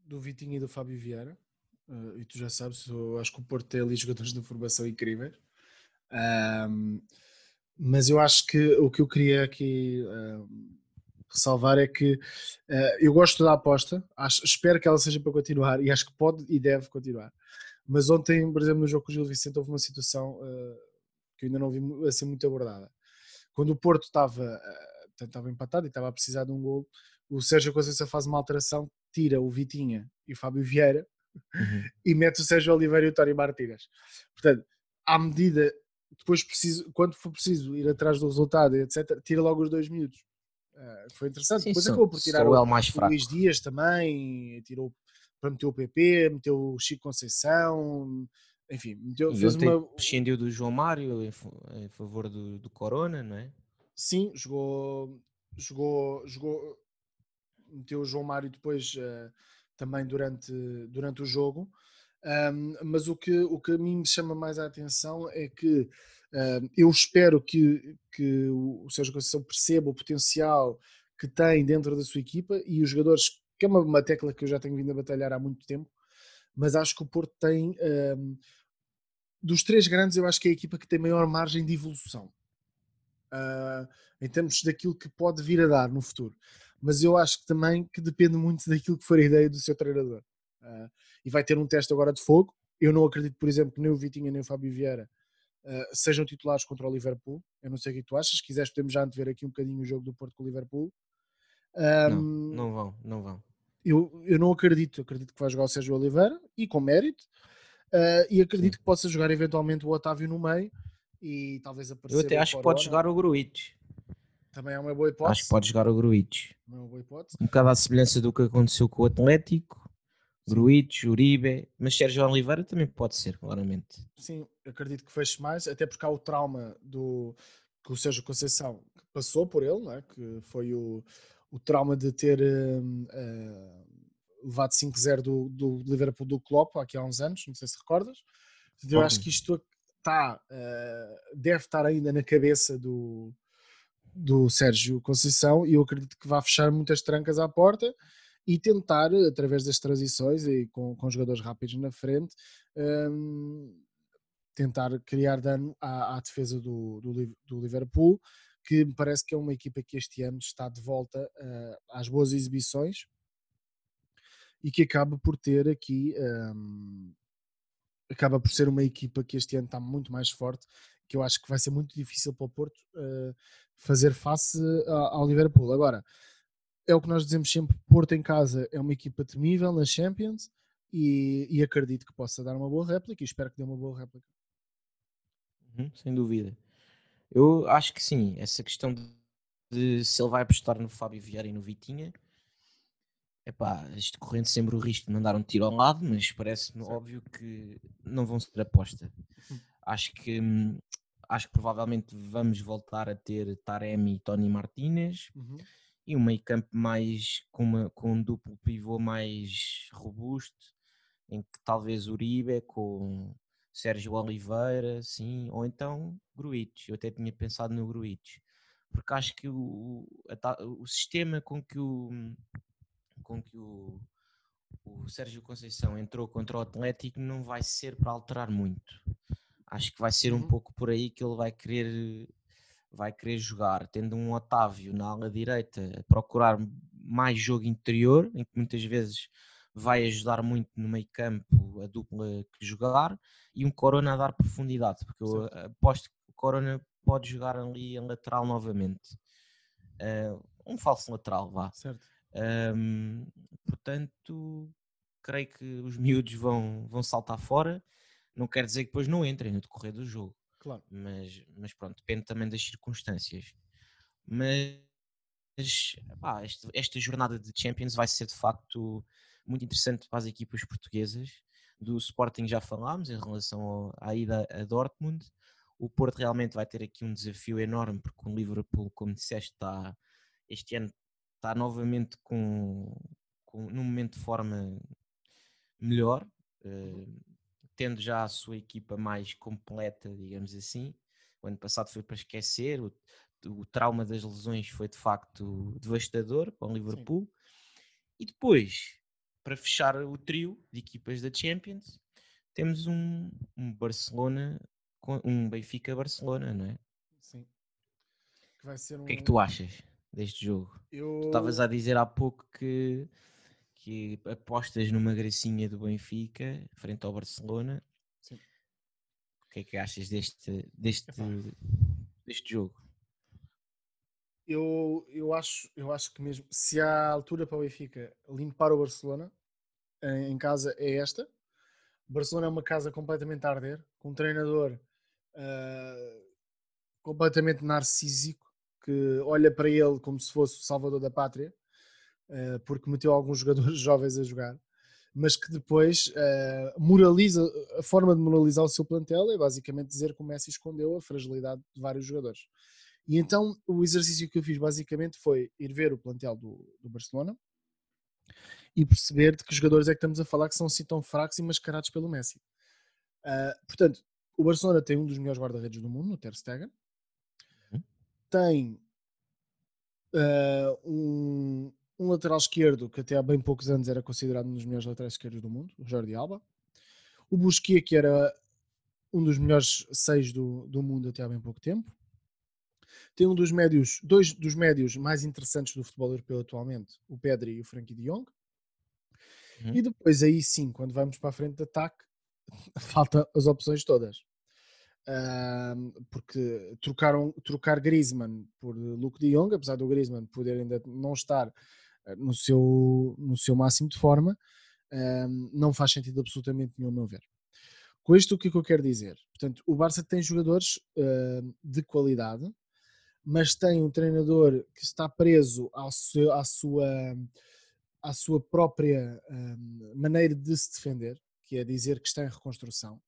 do Vitinho e do Fábio Vieira. Uh, e tu já sabes, eu acho que o Porto tem ali jogadores de formação incríveis. Um, mas eu acho que o que eu queria aqui um, ressalvar é que uh, eu gosto da aposta, acho, espero que ela seja para continuar e acho que pode e deve continuar. Mas ontem, por exemplo, no jogo com o Gil Vicente, houve uma situação uh, que eu ainda não vi a ser muito abordada. Quando o Porto estava estava empatado e estava a precisar de um gol. O Sérgio Conceição faz uma alteração, tira o Vitinha e o Fábio Vieira uhum. e mete o Sérgio Oliveira e o Tório Martínez. Portanto, à medida, depois preciso, quando for preciso ir atrás do resultado, etc., tira logo os dois minutos. Uh, foi interessante. Sim, depois sou, acabou por tirar o, mais o Luís Dias também, tirou para meter o PP, meteu o Chico Conceição, enfim, meteu, fez uma... prescindiu do João Mário em, em favor do, do Corona, não é? Sim, jogou, jogou, jogou, meteu o João Mário depois uh, também durante, durante o jogo. Um, mas o que, o que a mim me chama mais a atenção é que uh, eu espero que, que o Sérgio Conceição perceba o potencial que tem dentro da sua equipa e os jogadores, que é uma, uma tecla que eu já tenho vindo a batalhar há muito tempo, mas acho que o Porto tem, um, dos três grandes, eu acho que é a equipa que tem maior margem de evolução uh, em termos daquilo que pode vir a dar no futuro. Mas eu acho que também que depende muito daquilo que for a ideia do seu treinador. Uh, e vai ter um teste agora de fogo. Eu não acredito, por exemplo, que nem o Vitinha nem o Fábio Vieira uh, sejam titulares contra o Liverpool. Eu não sei o que tu achas. Se quiseres, podemos já ver aqui um bocadinho o jogo do Porto com o Liverpool. Um, não, não vão, não vão. Eu, eu não acredito. Acredito que vai jogar o Sérgio Oliveira e com mérito. Uh, e acredito Sim. que possa jogar eventualmente o Otávio no meio e talvez aparecer. Eu até acho que pode jogar o Gruitch. Também é uma boa hipótese. Acho que pode jogar o Gruitch. É uma boa hipótese. Um bocado à semelhança do que aconteceu com o Atlético. Gruitch, Uribe, mas Sérgio Oliveira também pode ser, claramente. Sim, acredito que feche mais, até porque há o trauma do que o Sérgio Conceição passou por ele, não é? que foi o, o trauma de ter uh, uh, levado 5-0 do, do Liverpool do Klopp aqui há uns anos, não sei se recordas. Eu acho que isto uh, deve estar ainda na cabeça do, do Sérgio Conceição e eu acredito que vai fechar muitas trancas à porta e tentar, através das transições e com, com jogadores rápidos na frente, um, tentar criar dano à, à defesa do, do, do, Liverpool, que me parece que é uma equipa que este ano está de volta uh, às boas exibições e que acaba por ter aqui um, acaba por ser uma equipa que este ano está muito mais forte que eu acho que vai ser muito difícil para o Porto uh, fazer face ao Liverpool. Agora, é o que nós dizemos sempre: Porto em casa é uma equipa temível nas Champions e, e acredito que possa dar uma boa réplica e espero que dê uma boa réplica. Uhum, sem dúvida. Eu acho que sim, essa questão de se ele vai apostar no Fábio Vieira e no Vitinha. Epá, isto correndo sempre o risco de mandar um tiro ao lado, mas parece-me óbvio que não vão ser aposta. Hum. Acho que hum, acho que provavelmente vamos voltar a ter Taremi e Tony Martinez. Uhum e um meio campo mais com, uma, com um duplo pivô mais robusto, em que talvez Uribe com Sérgio Oliveira, sim, ou então Gruitch. Eu até tinha pensado no Gruitch, porque acho que o, a, o sistema com que o com que o, o Sérgio Conceição entrou contra o Atlético não vai ser para alterar muito. Acho que vai ser um uhum. pouco por aí que ele vai querer vai querer jogar, tendo um Otávio na ala direita a procurar mais jogo interior, em que muitas vezes vai ajudar muito no meio campo a dupla que jogar, e um Corona a dar profundidade, porque eu aposto que o Corona pode jogar ali em lateral novamente. Uh, um falso lateral, vá. Certo. Um, portanto, creio que os miúdos vão, vão saltar fora. Não quer dizer que depois não entrem no decorrer do jogo. Claro. Mas, mas pronto, depende também das circunstâncias. Mas pá, esta, esta jornada de Champions vai ser de facto muito interessante para as equipas portuguesas. Do Sporting já falámos em relação ao, à ida a Dortmund. O Porto realmente vai ter aqui um desafio enorme, porque o Liverpool, como disseste, está, este ano está novamente com, com, num momento de forma melhor. Uh, tendo já a sua equipa mais completa, digamos assim. O ano passado foi para esquecer, o, o trauma das lesões foi de facto devastador para o Liverpool. Sim. E depois, para fechar o trio de equipas da Champions, temos um, um Barcelona, um Benfica-Barcelona, não é? Sim. Que vai ser um... O que é que tu achas deste jogo? Eu... Tu estavas a dizer há pouco que que apostas numa gracinha do Benfica frente ao Barcelona. Sim. O que é que achas deste, deste, deste jogo? Eu, eu, acho, eu acho que mesmo se há altura para o Benfica limpar o Barcelona em, em casa é esta. Barcelona é uma casa completamente a arder, com um treinador uh, completamente narcísico que olha para ele como se fosse o salvador da pátria uh, porque meteu alguns jogadores jovens a jogar, mas que depois uh, moraliza, a forma de moralizar o seu plantel é basicamente dizer que o Messi escondeu a fragilidade de vários jogadores. E então o exercício que eu fiz basicamente foi ir ver o plantel do, do Barcelona e perceber de que jogadores é que estamos a falar que são assim tão fracos e mascarados pelo Messi. Uh, portanto, o Barcelona tem um dos melhores guarda-redes do mundo, o Ter Stegen. Tem uh, um, um lateral esquerdo que até há bem poucos anos era considerado um dos melhores laterais esquerdos do mundo, o Jordi Alba. O Busquets, que era um dos melhores seis do, do mundo até há bem pouco tempo. Tem um dos médios, dois dos médios mais interessantes do futebol europeu atualmente, o Pedri e o Frankie de Jong. Uhum. E depois aí sim, quando vamos para a frente de ataque, falta as opções todas. Porque trocaram, trocar Griezmann por Luke de Jong, apesar do Griezmann poder ainda não estar eh, no seu, no seu máximo de forma, não faz sentido absolutamente nenhum, meu ver. Com isto, o que, é que eu quero dizer? Portanto, o Barça tem jogadores uh, de qualidade, mas tem um treinador que está preso ao seu, à, sua, à sua própria maneira de se defender, que é dizer que está em reconstrução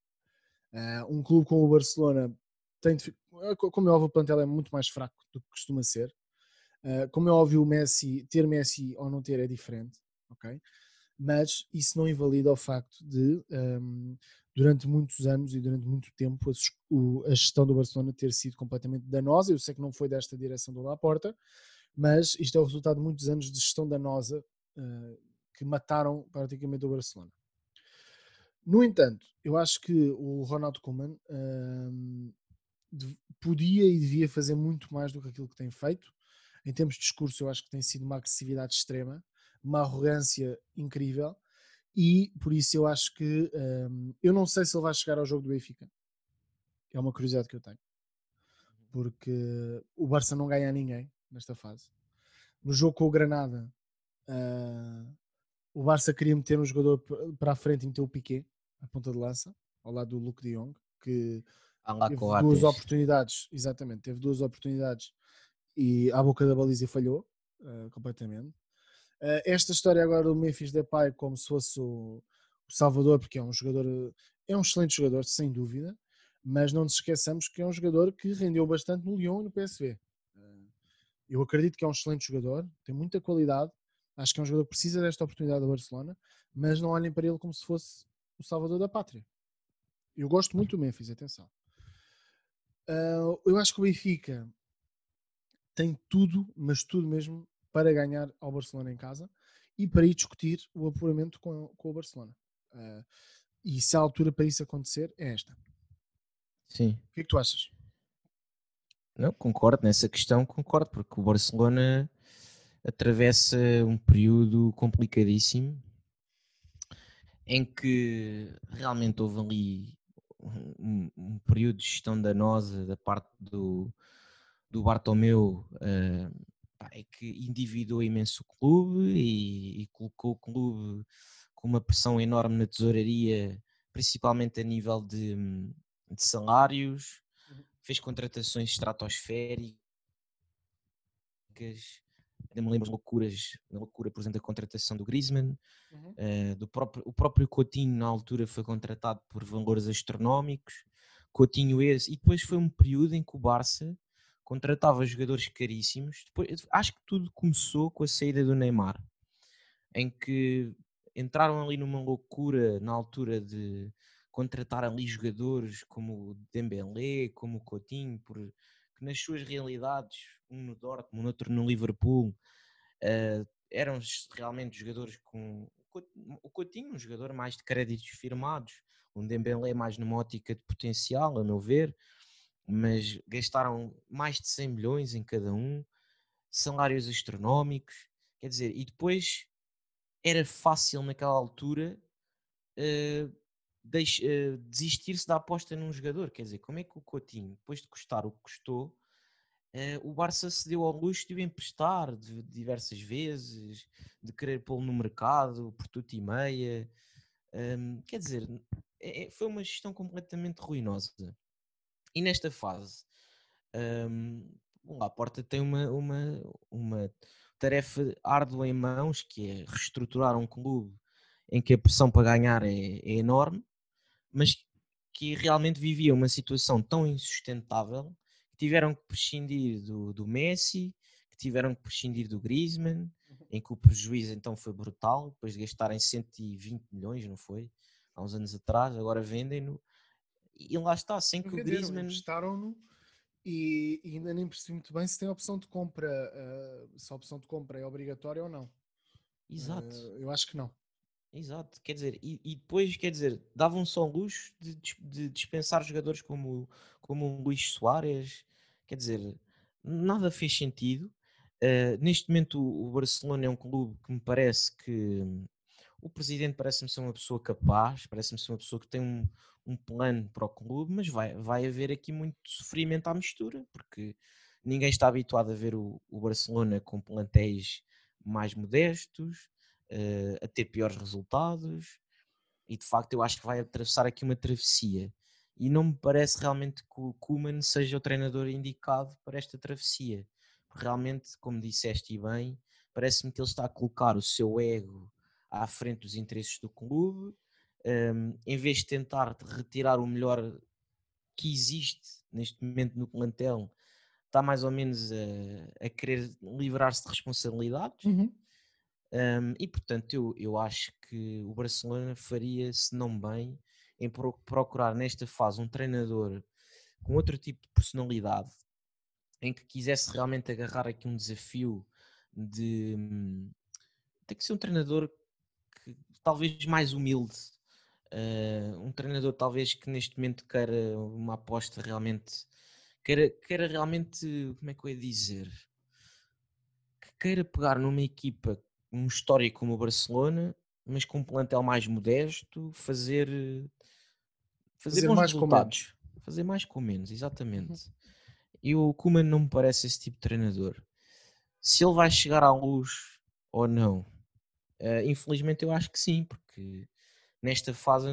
Uh, um clube como o Barcelona tem, eh, como é óbvio, o plantel é muito mais fraco do que costuma ser. Uh, como é óbvio, o Messi, ter Messi ou não ter é diferente, ok? Mas isso não invalida o facto de, um, ehm, durante muitos anos e durante muito tempo, a, o, a, gestão do Barcelona ter sido completamente danosa. Eu sei que não foi desta direção do Laporta, mas isto é o resultado de muitos anos de gestão danosa uh, que mataram praticamente o Barcelona. No entanto, eu acho que o Ronald Koeman hum, podia e devia fazer muito mais do que aquilo que tem feito. Em termos de discurso, eu acho que tem sido uma agressividade extrema, uma arrogância incrível, e por isso eu acho que hum, eu não sei se ele vai chegar ao jogo do Benfica. É uma curiosidade que eu tenho. Porque o Barça não ganha a ninguém nesta fase. No jogo com o Granada, uh, o Barça queria meter um jogador para a frente e meter o Piquet, a ponta de lança, ao lado do Luke de Jong, que teve duas oportunidades, exatamente, teve duas oportunidades e à boca da baliza falhou uh, completamente. Uh, esta história agora do Memphis Depay como se fosse o, o, Salvador, porque é um jogador, é um excelente jogador, sem dúvida, mas não nos esqueçamos que é um jogador que rendeu bastante no Lyon e no PSV. Eh, eu acredito que é um excelente jogador, tem muita qualidade, Acho que é um jogador que precisa desta oportunidade do Barcelona, mas não olhem para ele como se fosse o salvador da pátria. Eu gosto muito do Memphis, atenção. Uh, eu acho que o Benfica tem tudo, mas tudo mesmo, para ganhar ao Barcelona em casa e para ir discutir o apuramento com, com o Barcelona. Uh, e se a altura para isso acontecer é esta. Sim. O que é que tu achas? Não, concordo nessa questão, concordo, porque o Barcelona atravessa um período complicadíssimo em que realmente houve ali um, um período de gestão danosa da parte do, do Bartomeu uh, é que endividou imenso o clube e, e, colocou o clube com uma pressão enorme na tesouraria, principalmente a nível de, de salários, uhum. fez contratações estratosféricas, ainda me lembro das loucuras, loucura, por exemplo, da contratação do Griezmann, uhum. uh, do próprio, o próprio Coutinho na altura foi contratado por valores astronómicos, Coutinho esse, e depois foi um período em que o Barça contratava jogadores caríssimos, depois, acho que tudo começou com a saída do Neymar, em que entraram ali numa loucura na altura de contratar ali jogadores como o Dembélé, como o Coutinho, por, que nas suas realidades um no Dortmund, outro no Liverpool, uh, eram realmente jogadores com o Coutinho, um jogador mais de créditos firmados, um Dembélé mais numa ótica de potencial, a meu ver, mas gastaram mais de 100 milhões em cada um, salários astronómicos, quer dizer, e depois era fácil naquela altura uh, uh, desistir-se da aposta num jogador, quer dizer, como é que o Coutinho, depois de custar o que custou, o Barça se deu ao luxo de o emprestar de, diversas vezes, de querer pô-lo no mercado por tudo e meia. Um, quer dizer, é, é, foi uma gestão completamente ruinosa. E nesta fase, um, o Laporta tem uma, uma, uma tarefa árdua em mãos, que é reestruturar um clube em que a pressão para ganhar é, é enorme, mas que realmente vivia uma situação tão insustentável tiveram que prescindir do, do Messi, que tiveram que prescindir do Griezmann, uhum. em que o prejuízo então foi brutal, depois de gastarem 120 milhões, não foi? Há uns anos atrás, agora vendem-no. E lá está, sem que o Griezmann... Investaram-no e, e, ainda nem percebi muito bem se tem opção de compra, uh, se a opção de compra é obrigatória ou não. Exato. Uh, eu acho que não. Exato, quer dizer, e, e depois, quer dizer, davam só luxo de, de dispensar jogadores como, como o Luís Soares, quer dizer, nada fez sentido. Uh, neste momento, o, Barcelona é um clube que me parece que o presidente parece-me ser uma pessoa capaz, parece-me ser uma pessoa que tem um, um plano para o clube, mas vai, vai haver aqui muito sofrimento à mistura, porque ninguém está habituado a ver o, o Barcelona com plantéis mais modestos, uh, a ter piores resultados, e de facto eu acho que vai atravessar aqui uma travessia. E não me parece realmente que o Kuman seja o treinador indicado para esta travessia. Realmente, como disseste bem, parece-me que ele está a colocar o seu ego à frente dos interesses do clube, um, em vez de tentar retirar o melhor que existe neste momento no plantel, está mais ou menos a, a querer livrar-se de responsabilidades. Uhum. Um, e portanto, eu, eu acho que o Barcelona faria, se não bem, em procurar nesta fase um treinador com outro tipo de personalidade, em que quisesse realmente agarrar aqui um desafio de tem que ser um treinador que, talvez mais humilde, uh, um treinador talvez que neste momento queira uma aposta realmente queira, queira realmente, como é que eu ia dizer? Que queira pegar numa equipa, um histórico como o Barcelona, mas com um plantel mais modesto, fazer, fazer, fazer bons mais resultados. Fazer mais com menos, exatamente. Uhum. E o Kuman não me parece esse tipo de treinador. Se ele vai chegar à luz ou não, uh, infelizmente eu acho que sim, porque nesta fase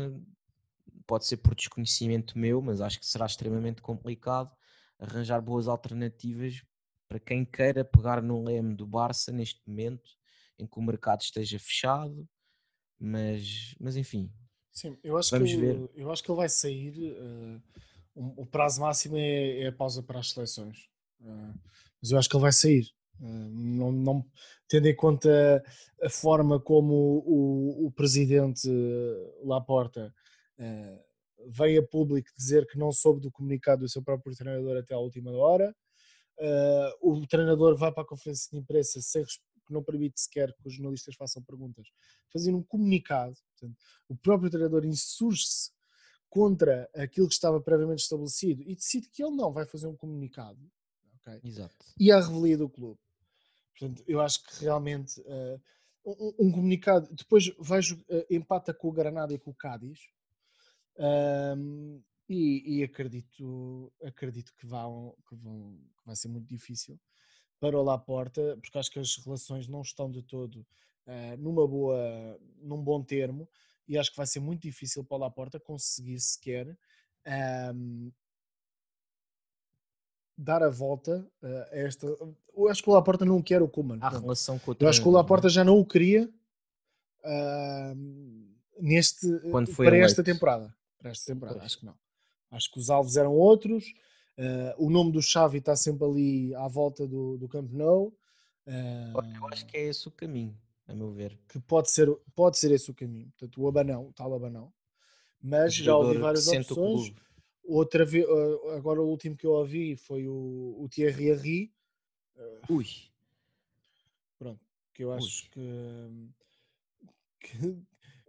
pode ser por desconhecimento meu, mas acho que será extremamente complicado arranjar boas alternativas para quem queira pegar no leme do Barça neste momento em que o mercado esteja fechado, mas, mas enfim. Sim, eu acho, vamos que, ver. eu acho que ele vai sair. Uh, o, prazo máximo é, é, a pausa para as seleções, uh, mas eu acho que ele vai sair. Uh, não, não, tendo em conta a forma como o, o, o presidente Laporta veio a público dizer que não soube do comunicado do seu próprio treinador até à última hora. O treinador vai para a conferência de imprensa sem que não permite sequer que os jornalistas façam perguntas, fazendo um comunicado. Portanto, o próprio treinador insurge-se contra aquilo que estava previamente estabelecido e decide que ele não vai fazer um comunicado. Okay? Exato. E a revelia do clube. Portanto, eu acho que realmente uh, um, um, comunicado. Depois vai, uh, empata com o Granada e com o Cádiz um, e, e, acredito, acredito que, vão, que, vão, que vai ser muito difícil para o Laporta, porque acho que as relações não estão de todo uh, numa boa, num bom termo, e acho que vai ser muito difícil para o Laporta conseguir sequer um, dar a volta uh, a esta. Eu acho que o Laporta não quer o Kuman. A relação com o Eu acho que o Laporta é? já não o queria uh, neste, para eleito. esta temporada para esta temporada. Pois. Acho que não. Acho que os alvos eram outros. Uh, o nome do Xavi está sempre ali à volta do, do Camp Nou. Uh, eu acho que é esse o caminho, a meu ver. Que pode ser, pode ser esse o caminho. Portanto, o Abanão, o tal Abanão. Mas já ouvi várias opções. Outra vez, uh, agora o último que eu ouvi foi o, o Thierry Henry. Ui. Pronto, que eu acho que, que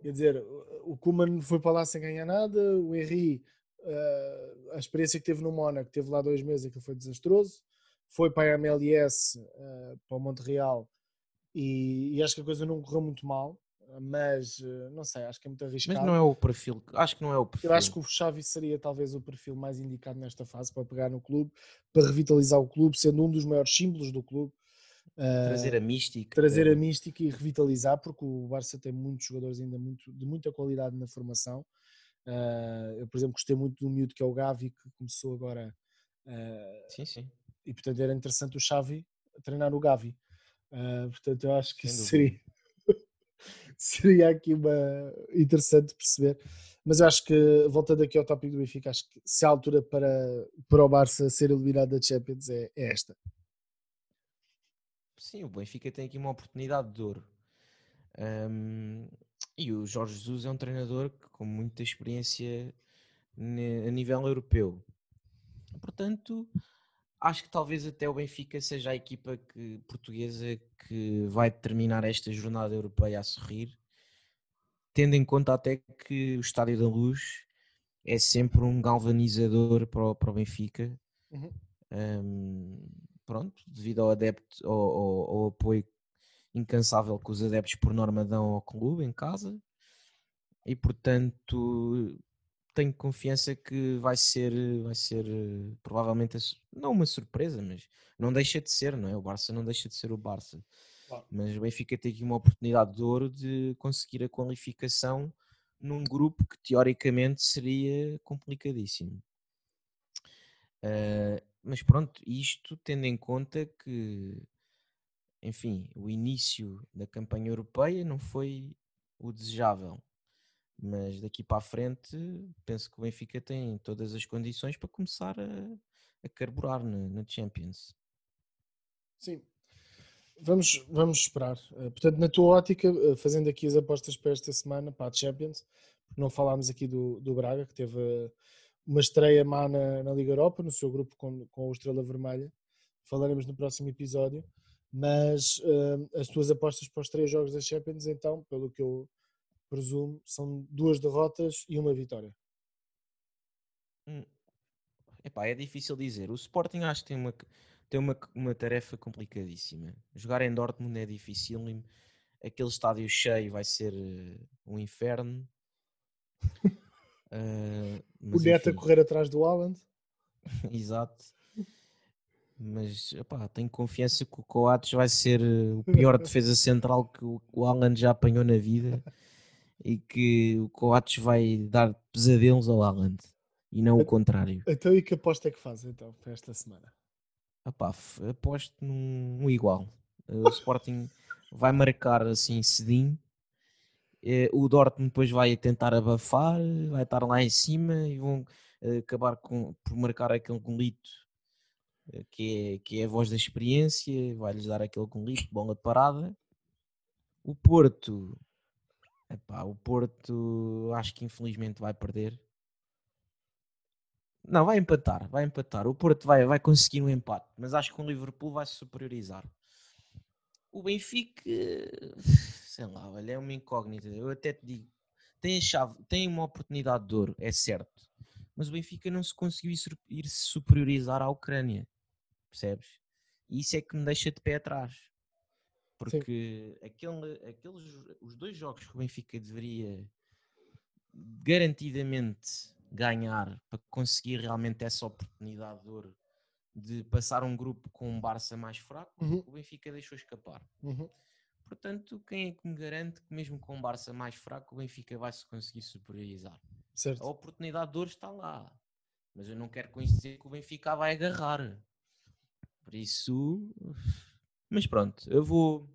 Quer dizer, o Kuman foi para lá sem ganhar nada, o Henry, uh, a experiência que teve no Mónaco, teve lá dois meses, aquilo foi desastroso. Foi para a MLS, uh, eh, para o Montreal, e, e, acho que a coisa não correu muito mal, mas uh, não sei, acho que é muito arriscado. Mas não é o perfil, acho que não é o perfil. Eu acho que o Xavi seria talvez o perfil mais indicado nesta fase para pegar no clube, para revitalizar o clube, sendo um dos maiores símbolos do clube trazer a mística. Trazer a mística e revitalizar, porque o Barça tem muitos jogadores ainda muito, de muita qualidade na formação. Uh, eu, por exemplo, gostei muito do miúdo que é o Gavi, que começou agora. Uh, sim, sim. E portanto era interessante o Xavi treinar o Gavi. Uh, portanto, eu acho que isso seria, seria aqui uma interessante perceber. Mas eu acho que, voltando aqui ao tópico do Benfica, acho que se a altura para, para o Barça ser eliminado da Champions é, é esta. Sim, o Benfica tem aqui uma oportunidade de ouro. Um, e o Jorge Jesus é um treinador com muita experiência a nível europeu. Portanto, acho que talvez até o Benfica seja a equipa que, portuguesa que vai terminar esta jornada europeia a sorrir, tendo em conta até que o Estádio da Luz é sempre um galvanizador para o, para o Benfica. Uhum. Um, pronto, devido ao adepto, ao, ao, ao apoio incansável que os adeptos por norma dão ao clube em casa e portanto tenho confiança que vai ser, vai ser provavelmente não uma surpresa, mas não deixa de ser, não é? O Barça não deixa de ser o Barça. Claro. Mas o Benfica tem aqui uma oportunidade de ouro de conseguir a qualificação num grupo que teoricamente seria complicadíssimo. Uh, mas pronto, isto tendo em conta que, enfim, o início da campanha europeia não foi o desejável. Mas daqui para a frente, penso que o Benfica tem todas as condições para começar a, a carburar na, na Champions. Sim, vamos, vamos esperar. Uh, portanto, na tua ótica, uh, fazendo aqui as apostas para esta semana, para a Champions, não falámos aqui do, do Braga, que teve uh, uma estreia má na, na, Liga Europa, no seu grupo com, com o Estrela Vermelha. Falaremos no próximo episódio. Mas as tuas apostas para os três jogos da Champions, então, pelo que eu presumo, são duas derrotas e uma vitória. Hum. Epá, é difícil dizer. O Sporting acho que tem uma, tem uma, uma tarefa complicadíssima. Jogar em Dortmund é difícil. Aquele estádio cheio vai ser uh, um inferno. Uh, o Neto a correr atrás do Haaland. Exato. Mas epá, tenho confiança que o Coates vai ser eh, o pior defesa central que o, Haaland já apanhou na vida e que o Coates vai dar pesadelos ao Haaland e não o contrário. Então, e que aposta é que faz então para esta semana? Epá, aposto num um igual. O Sporting vai marcar assim cedinho eh, o Dortmund depois vai tentar abafar, vai estar lá em cima e vão eh, acabar com, por marcar aquele golito eh, que é, que é a voz da experiência, vai-lhes dar aquele golito, bola de parada. O Porto, epá, o Porto acho que infelizmente vai perder. Não, vai empatar, vai empatar. O Porto vai, vai conseguir um empate, mas acho que o Liverpool vai se superiorizar. O Benfica sei lá, olha, é uma incógnita. Eu até te digo, tem a chave, tem uma oportunidade de ouro, é certo. Mas o Benfica não se conseguiu ir, se superiorizar à Ucrânia, percebes? E isso é que me deixa de pé atrás. Porque aquele, aqueles, os dois jogos que o Benfica deveria garantidamente ganhar para conseguir realmente essa oportunidade de ouro de passar um grupo com um Barça mais fraco, uhum. o Benfica deixou escapar. Uhum. Portanto, quem é que me garante que mesmo com o Barça mais fraco, o Benfica vai se conseguir superiorizar? Certo. A oportunidade de ouro está lá. Mas eu não quero com isso dizer que o Benfica vai agarrar. Por isso. Mas pronto, eu vou.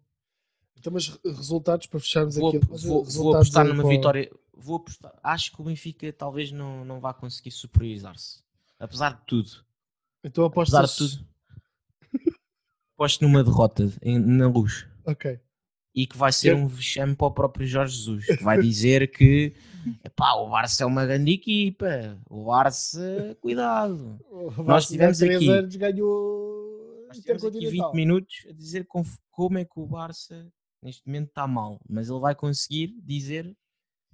Então, mas resultados para fecharmos vou, aqui. Vou, vou apostar numa vitória. Vou apostar. Acho que o Benfica talvez não, não vá conseguir superiorizar-se. Apesar de tudo. Então apostas... Apesar de tudo. Aposto numa derrota em, na luz. Ok e que vai ser um vexame para o próprio Jorge Jesus, que vai dizer que epá, o Barça é uma grande equipa, o Barça, cuidado. O Barça nós tivemos aqui, anos ganhou nós tivemos aqui 20 minutos a dizer como, é que o Barça neste momento está mal, mas ele vai conseguir dizer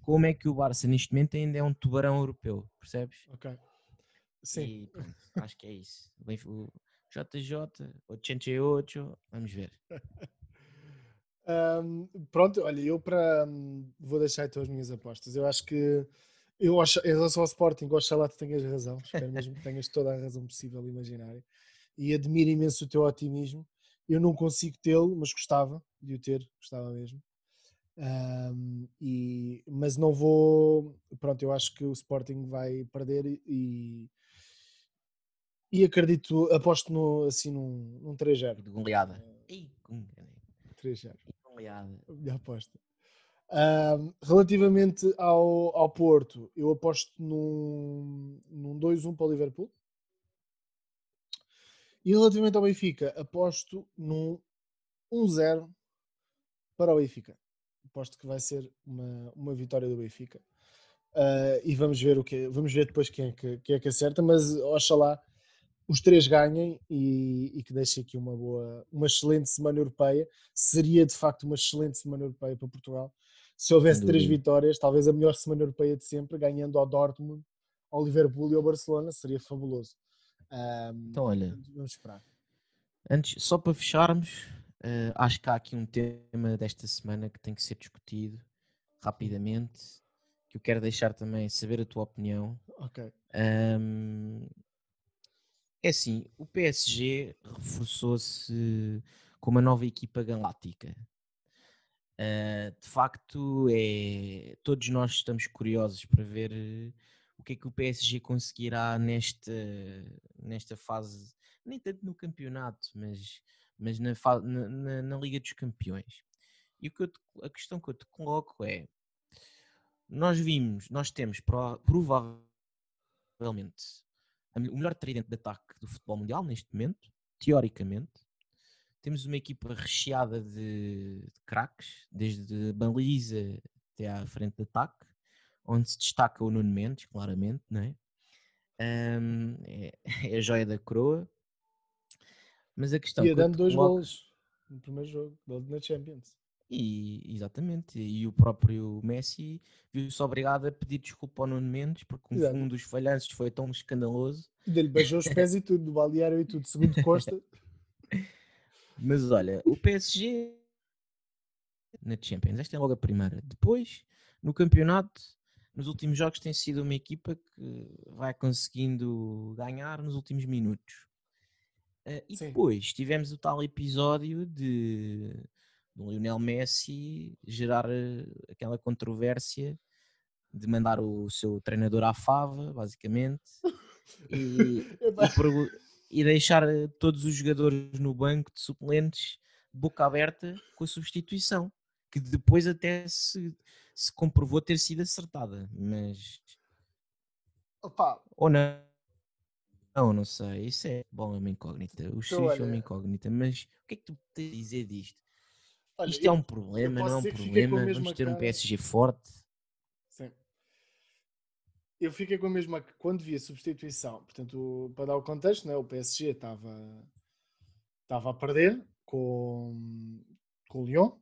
como é que o Barça neste momento ainda é um tubarão europeu, percebes? Ok. Sim. E, pronto, acho que é isso. O JJ, 88, vamos ver. Um, pronto, olha, eu para. Um, vou deixar então as minhas apostas. Eu acho que. Eu acho, em relação ao Sporting, oxalá tu tenhas razão. Espero mesmo que tenhas toda a razão possível e imaginária. E admiro imenso o teu otimismo. Eu não consigo tê-lo, mas gostava de o ter, gostava mesmo. Um, e, mas não vou. Pronto, eu acho que o Sporting vai perder e. E acredito, aposto no, assim num, num 3-0. De goleada. Uh, 3-0 goleada. Minha aposta. Um, relativamente ao, ao Porto, eu aposto num, num 2-1 para o Liverpool. E relativamente ao Benfica, aposto num 1-0 para o Benfica. Aposto que vai ser uma, uma vitória do Benfica. Uh, e vamos ver o que vamos ver depois quem é que, quem é que acerta, mas oxalá os três ganhem e, e, que deixem aqui uma boa, uma excelente semana europeia. Seria de facto uma excelente semana europeia para Portugal. Se houvesse três vitórias, talvez a melhor semana europeia de sempre, ganhando ao Dortmund, ao Liverpool e ao Barcelona, seria fabuloso. Um, então, olha, vamos esperar. Antes, só para fecharmos, uh, acho que há aqui um tema desta semana que tem que ser discutido rapidamente, que eu quero deixar também saber a tua opinião. Ok. Um, é assim, o PSG reforçou-se com uma nova equipa galáctica. Uh, de facto, é, todos nós estamos curiosos para ver o que é que o PSG conseguirá nesta, nesta fase, nem tanto no campeonato, mas, mas na, na, na Liga dos Campeões. E o que te, a questão que eu te coloco é: nós vimos, nós temos provavelmente o melhor tridente de ataque do futebol mundial neste momento, teoricamente. Temos uma equipa recheada de, de craques, desde baliza até à frente de ataque, onde se destaca o Nuno Mendes, claramente, não é? Um, é, é, a joia da coroa. Mas a questão. Ia dando dois coloco... gols no primeiro jogo, na Champions. E, exatamente, e o próprio Messi viu-se obrigado a pedir desculpa ao Nuno Mendes porque um, um dos falhanços foi tão escandaloso. Dele beijou os pés e tudo, do balneário e tudo, segundo Costa. Mas olha, o PSG na Champions, esta é logo a primeira. Depois, no campeonato, nos últimos jogos tem sido uma equipa que vai conseguindo ganhar nos últimos minutos. Uh, e Sim. depois tivemos o tal episódio de do Lionel Messi gerar eh, aquela controvérsia de mandar o seu treinador à fava, basicamente, e, e, e, deixar eh, todos os jogadores no banco de suplentes boca aberta com a substituição, que depois até se, se comprovou ter sido acertada, mas Opa. ou não. Não, não sei, isso é bom, é uma incógnita. O X então, é uma incógnita, mas o que é que tu tens a dizer disto? Olha, Isto é um problema, não é um problema. Vamos ter cara... um PSG forte. Sim. Eu fiquei com a mesma quando vi a substituição. Portanto, para dar o contexto, né, o PSG estava, estava a perder com, com o Lyon.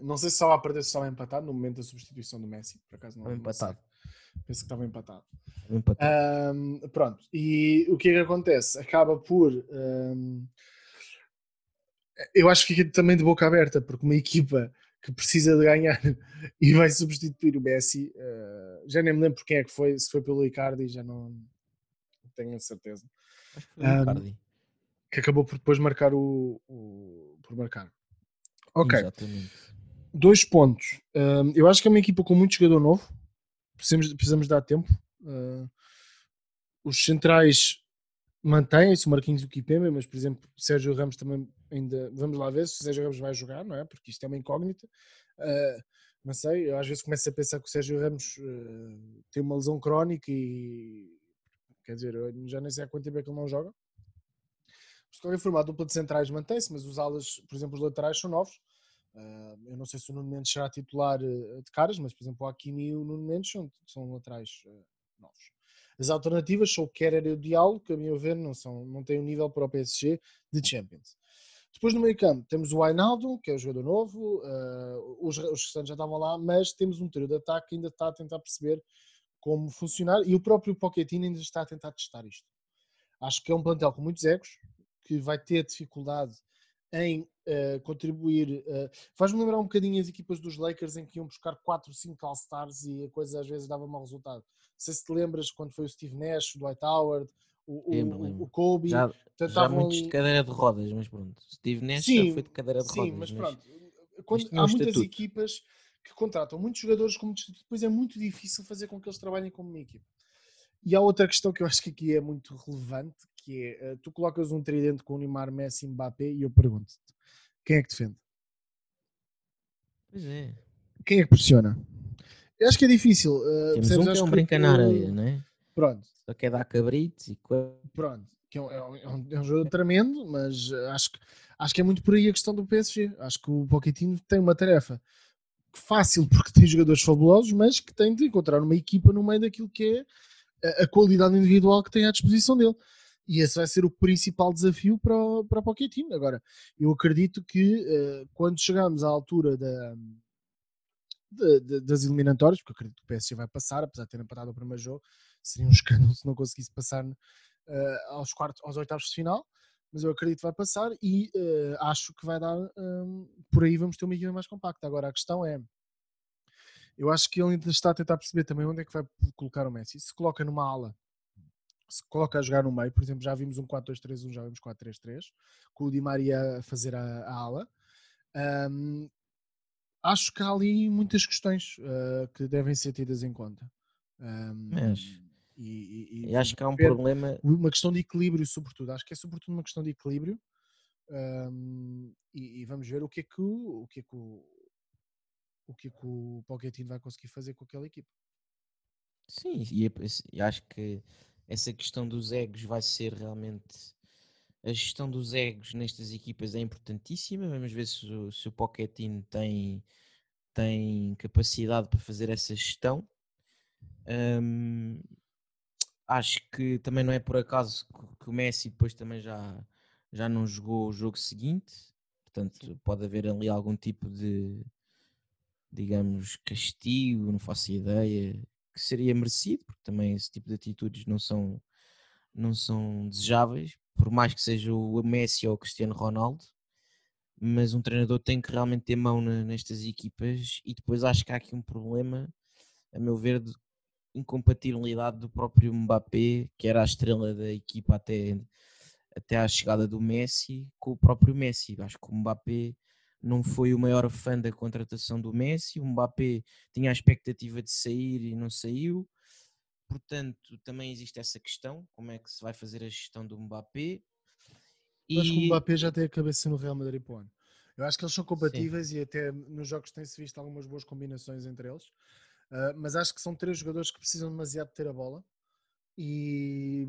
Não sei se estava a perder, se estava empatado no momento da substituição do Messi. Por acaso não. Estava empatado. Penso que estava empatado. empatado. Um, pronto. E o que é que acontece? Acaba por. Um, eu acho que fica também de boca aberta, porque uma equipa que precisa de ganhar e vai substituir o Messi, uh, já nem me lembro quem é que foi, se foi pelo Icardi, já não tenho a certeza. Acho que foi o Icardi. Um, que acabou por depois marcar o, o por marcar. Ok. Exatamente. Dois pontos. Eu acho que é uma equipa com muito jogador novo. Precisamos, precisamos dar tempo. Uh, os centrais mantém-se, o Marquinhos e o Kipembe, mas por exemplo, Sérgio Ramos também ainda, vamos lá ver se o Sérgio Ramos vai jogar, não é? Porque isto é uma incógnita. Uh, não sei, eu às vezes começo a pensar que o Sérgio Ramos uh, tem uma lesão crónica e quer dizer, eu já nem sei há quanto tempo é que ele não joga. De qualquer forma, a dupla de centrais mantém-se, mas os alas, por exemplo, os laterais são novos. Uh, eu não sei se o Nuno Mendes será titular de caras, mas por exemplo, o Hakimi e o Nuno Mendes são, são laterais novos. As alternativas são o Kerer e o Diallo, que a meu ver não, são, não têm um nível para o PSG de Champions. Depois no meio campo temos o Ainaldo, que é o jogador novo, uh, os, os restantes já estavam lá, mas temos um trio de ataque que ainda está a tentar perceber como funcionar e o próprio Pochettino ainda está a tentar testar isto. Acho que é um plantel com muitos egos, que vai ter dificuldade em uh, contribuir. Uh, Faz-me lembrar um bocadinho as equipas dos Lakers em que iam buscar 4 ou 5 All-Stars e a coisa às vezes dava mau resultado. Não sei se te lembras quando foi o Steve Nash, o Dwight Howard, o, o, o Kobe. Já, já muitos ali... de cadeira de rodas, mas pronto. Steve Nash sim, já foi de cadeira de sim, rodas. Sim, mas, mas pronto. Quando, há muitas estatuto. equipas que contratam muitos jogadores como depois é muito difícil fazer com que eles trabalhem como uma equipa. E há outra questão que eu acho que aqui é muito relevante, que é, eh, tu colocas um tridente com o Neymar, Messi e Mbappé e eu pergunto-te, quem é que defende? Pois é. Quem é que pressiona? Eu acho que é difícil. Uh, Temos um que é um brinca na areia, não é? Pronto. Só quer dar cabritos e Pronto. Que é, um, é, um, é um jogo tremendo, mas acho que, acho que é muito por aí a questão do PSG. Acho que o Pochettino tem uma tarefa fácil porque tem jogadores fabulosos, mas que tem de encontrar uma equipa no meio daquilo que é a qualidade individual que tem à disposição dele. E esse vai ser o principal desafio para, o, para o Pochettino. Agora, eu acredito que uh, quando chegarmos à altura da, de, de, das eliminatórias, porque acredito que o PSG vai passar, apesar de ter empatado o primeiro jogo, seria um escândalo se não conseguisse passar uh, aos, quartos, aos oitavos de final. mas eu acredito que vai passar e uh, acho que vai dar. Um, por aí vamos ter uma equipa mais compacta. Agora a questão é. Eu acho que ele ainda está a tentar perceber também onde é que vai colocar o Messi. Se coloca numa ala, se coloca a jogar no meio, por exemplo, já vimos um 4-2-3-1, já vimos 4-3-3, com o Di Maria a fazer a, a ala. Um, acho que há ali muitas questões uh, que devem ser tidas em conta. Um, Mas e, e, e acho que há um problema. Uma questão de equilíbrio, sobretudo. Acho que é sobretudo uma questão de equilíbrio. Um, e, e, vamos ver o que é que o, o que é que o, o que é que o Pochettino vai conseguir fazer com aquela equipa. Sim, e, e acho que essa questão dos egos vai ser realmente a gestão dos egos nestas equipas é importantíssima. Vamos ver se, se o Pochettino tem, tem capacidade para fazer essa gestão. Um, acho que também não é por acaso que o Messi depois também já, já não jogou o jogo seguinte, portanto pode haver ali algum tipo de digamos castigo, não faço ideia, que seria merecido, porque também esse tipo de atitudes não são não são desejáveis, por mais que seja o Messi ou o Cristiano Ronaldo, mas um treinador tem que realmente ter mão nestas equipas e depois acho que há aqui um problema, a meu ver, de incompatibilidade do próprio Mbappé, que era a estrela da equipa até, até à chegada do Messi, com o próprio Messi. Acho que o Mbappé não foi o maior fã da contratação do Messi. O Mbappé tinha a expectativa de sair e não saiu. Portanto, também existe essa questão: como é que se vai fazer a gestão do Mbappé? E... Acho que o Mbappé já tem a cabeça no Real Madrid para o ano. Eu acho que eles são compatíveis Sim. e até nos jogos tem-se visto algumas boas combinações entre eles. Uh, mas acho que são três jogadores que precisam demasiado de ter a bola e,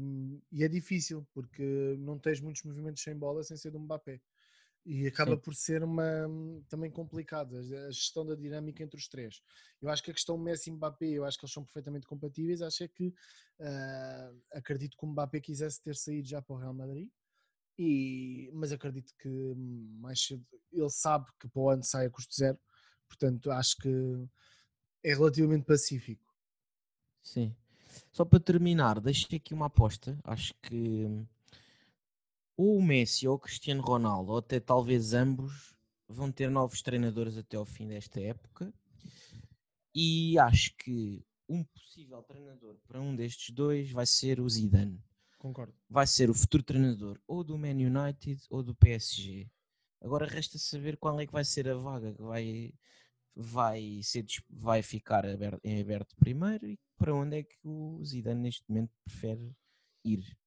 e, é difícil porque não tens muitos movimentos sem bola sem ser do Mbappé. E acaba Sim. por ser uma também complicada a gestão da dinâmica entre os três. Eu acho que a questão Messi e Mbappé, eu acho que eles são perfeitamente compatíveis. Acho é que uh, acredito que o Mbappé quisesse ter saído já para o Real Madrid. E, mas acredito que mais cedo ele sabe que para o ano sai a custo zero, portanto acho que é relativamente pacífico. Sim. Só para terminar, deixei aqui uma aposta. Acho que ou o Messi ou o Cristiano Ronaldo, ou até talvez ambos, vão ter novos treinadores até ao fim desta época. E acho que um possível treinador para um destes dois vai ser o Zidane. Concordo. Vai ser o futuro treinador ou do Man United ou do PSG. Agora resta saber qual é que vai ser a vaga que vai vai, ser, vai ficar aberto, em aberto primeiro e para onde é que o Zidane neste momento prefere ir.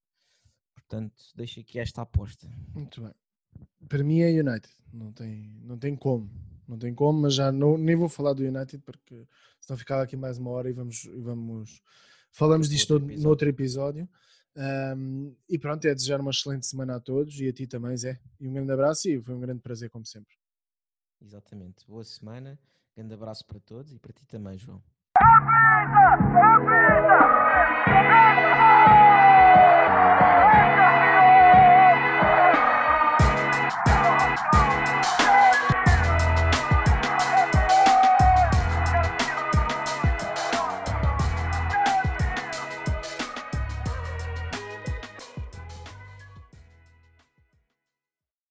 Portanto, deixo aqui esta aposta. Muito bem. Para mim é United, não tem, não tem como. Não tem como, mas já não, nem vou falar do United porque senão ficava aqui mais uma hora e vamos, vamos falamos disto outro no, no, outro episódio. Um, e pronto, é desejar uma excelente semana a todos e a ti também, Zé. E um grande abraço e foi um grande prazer, como sempre. Exatamente. Boa semana Grande abraço para todos e para ti também, João.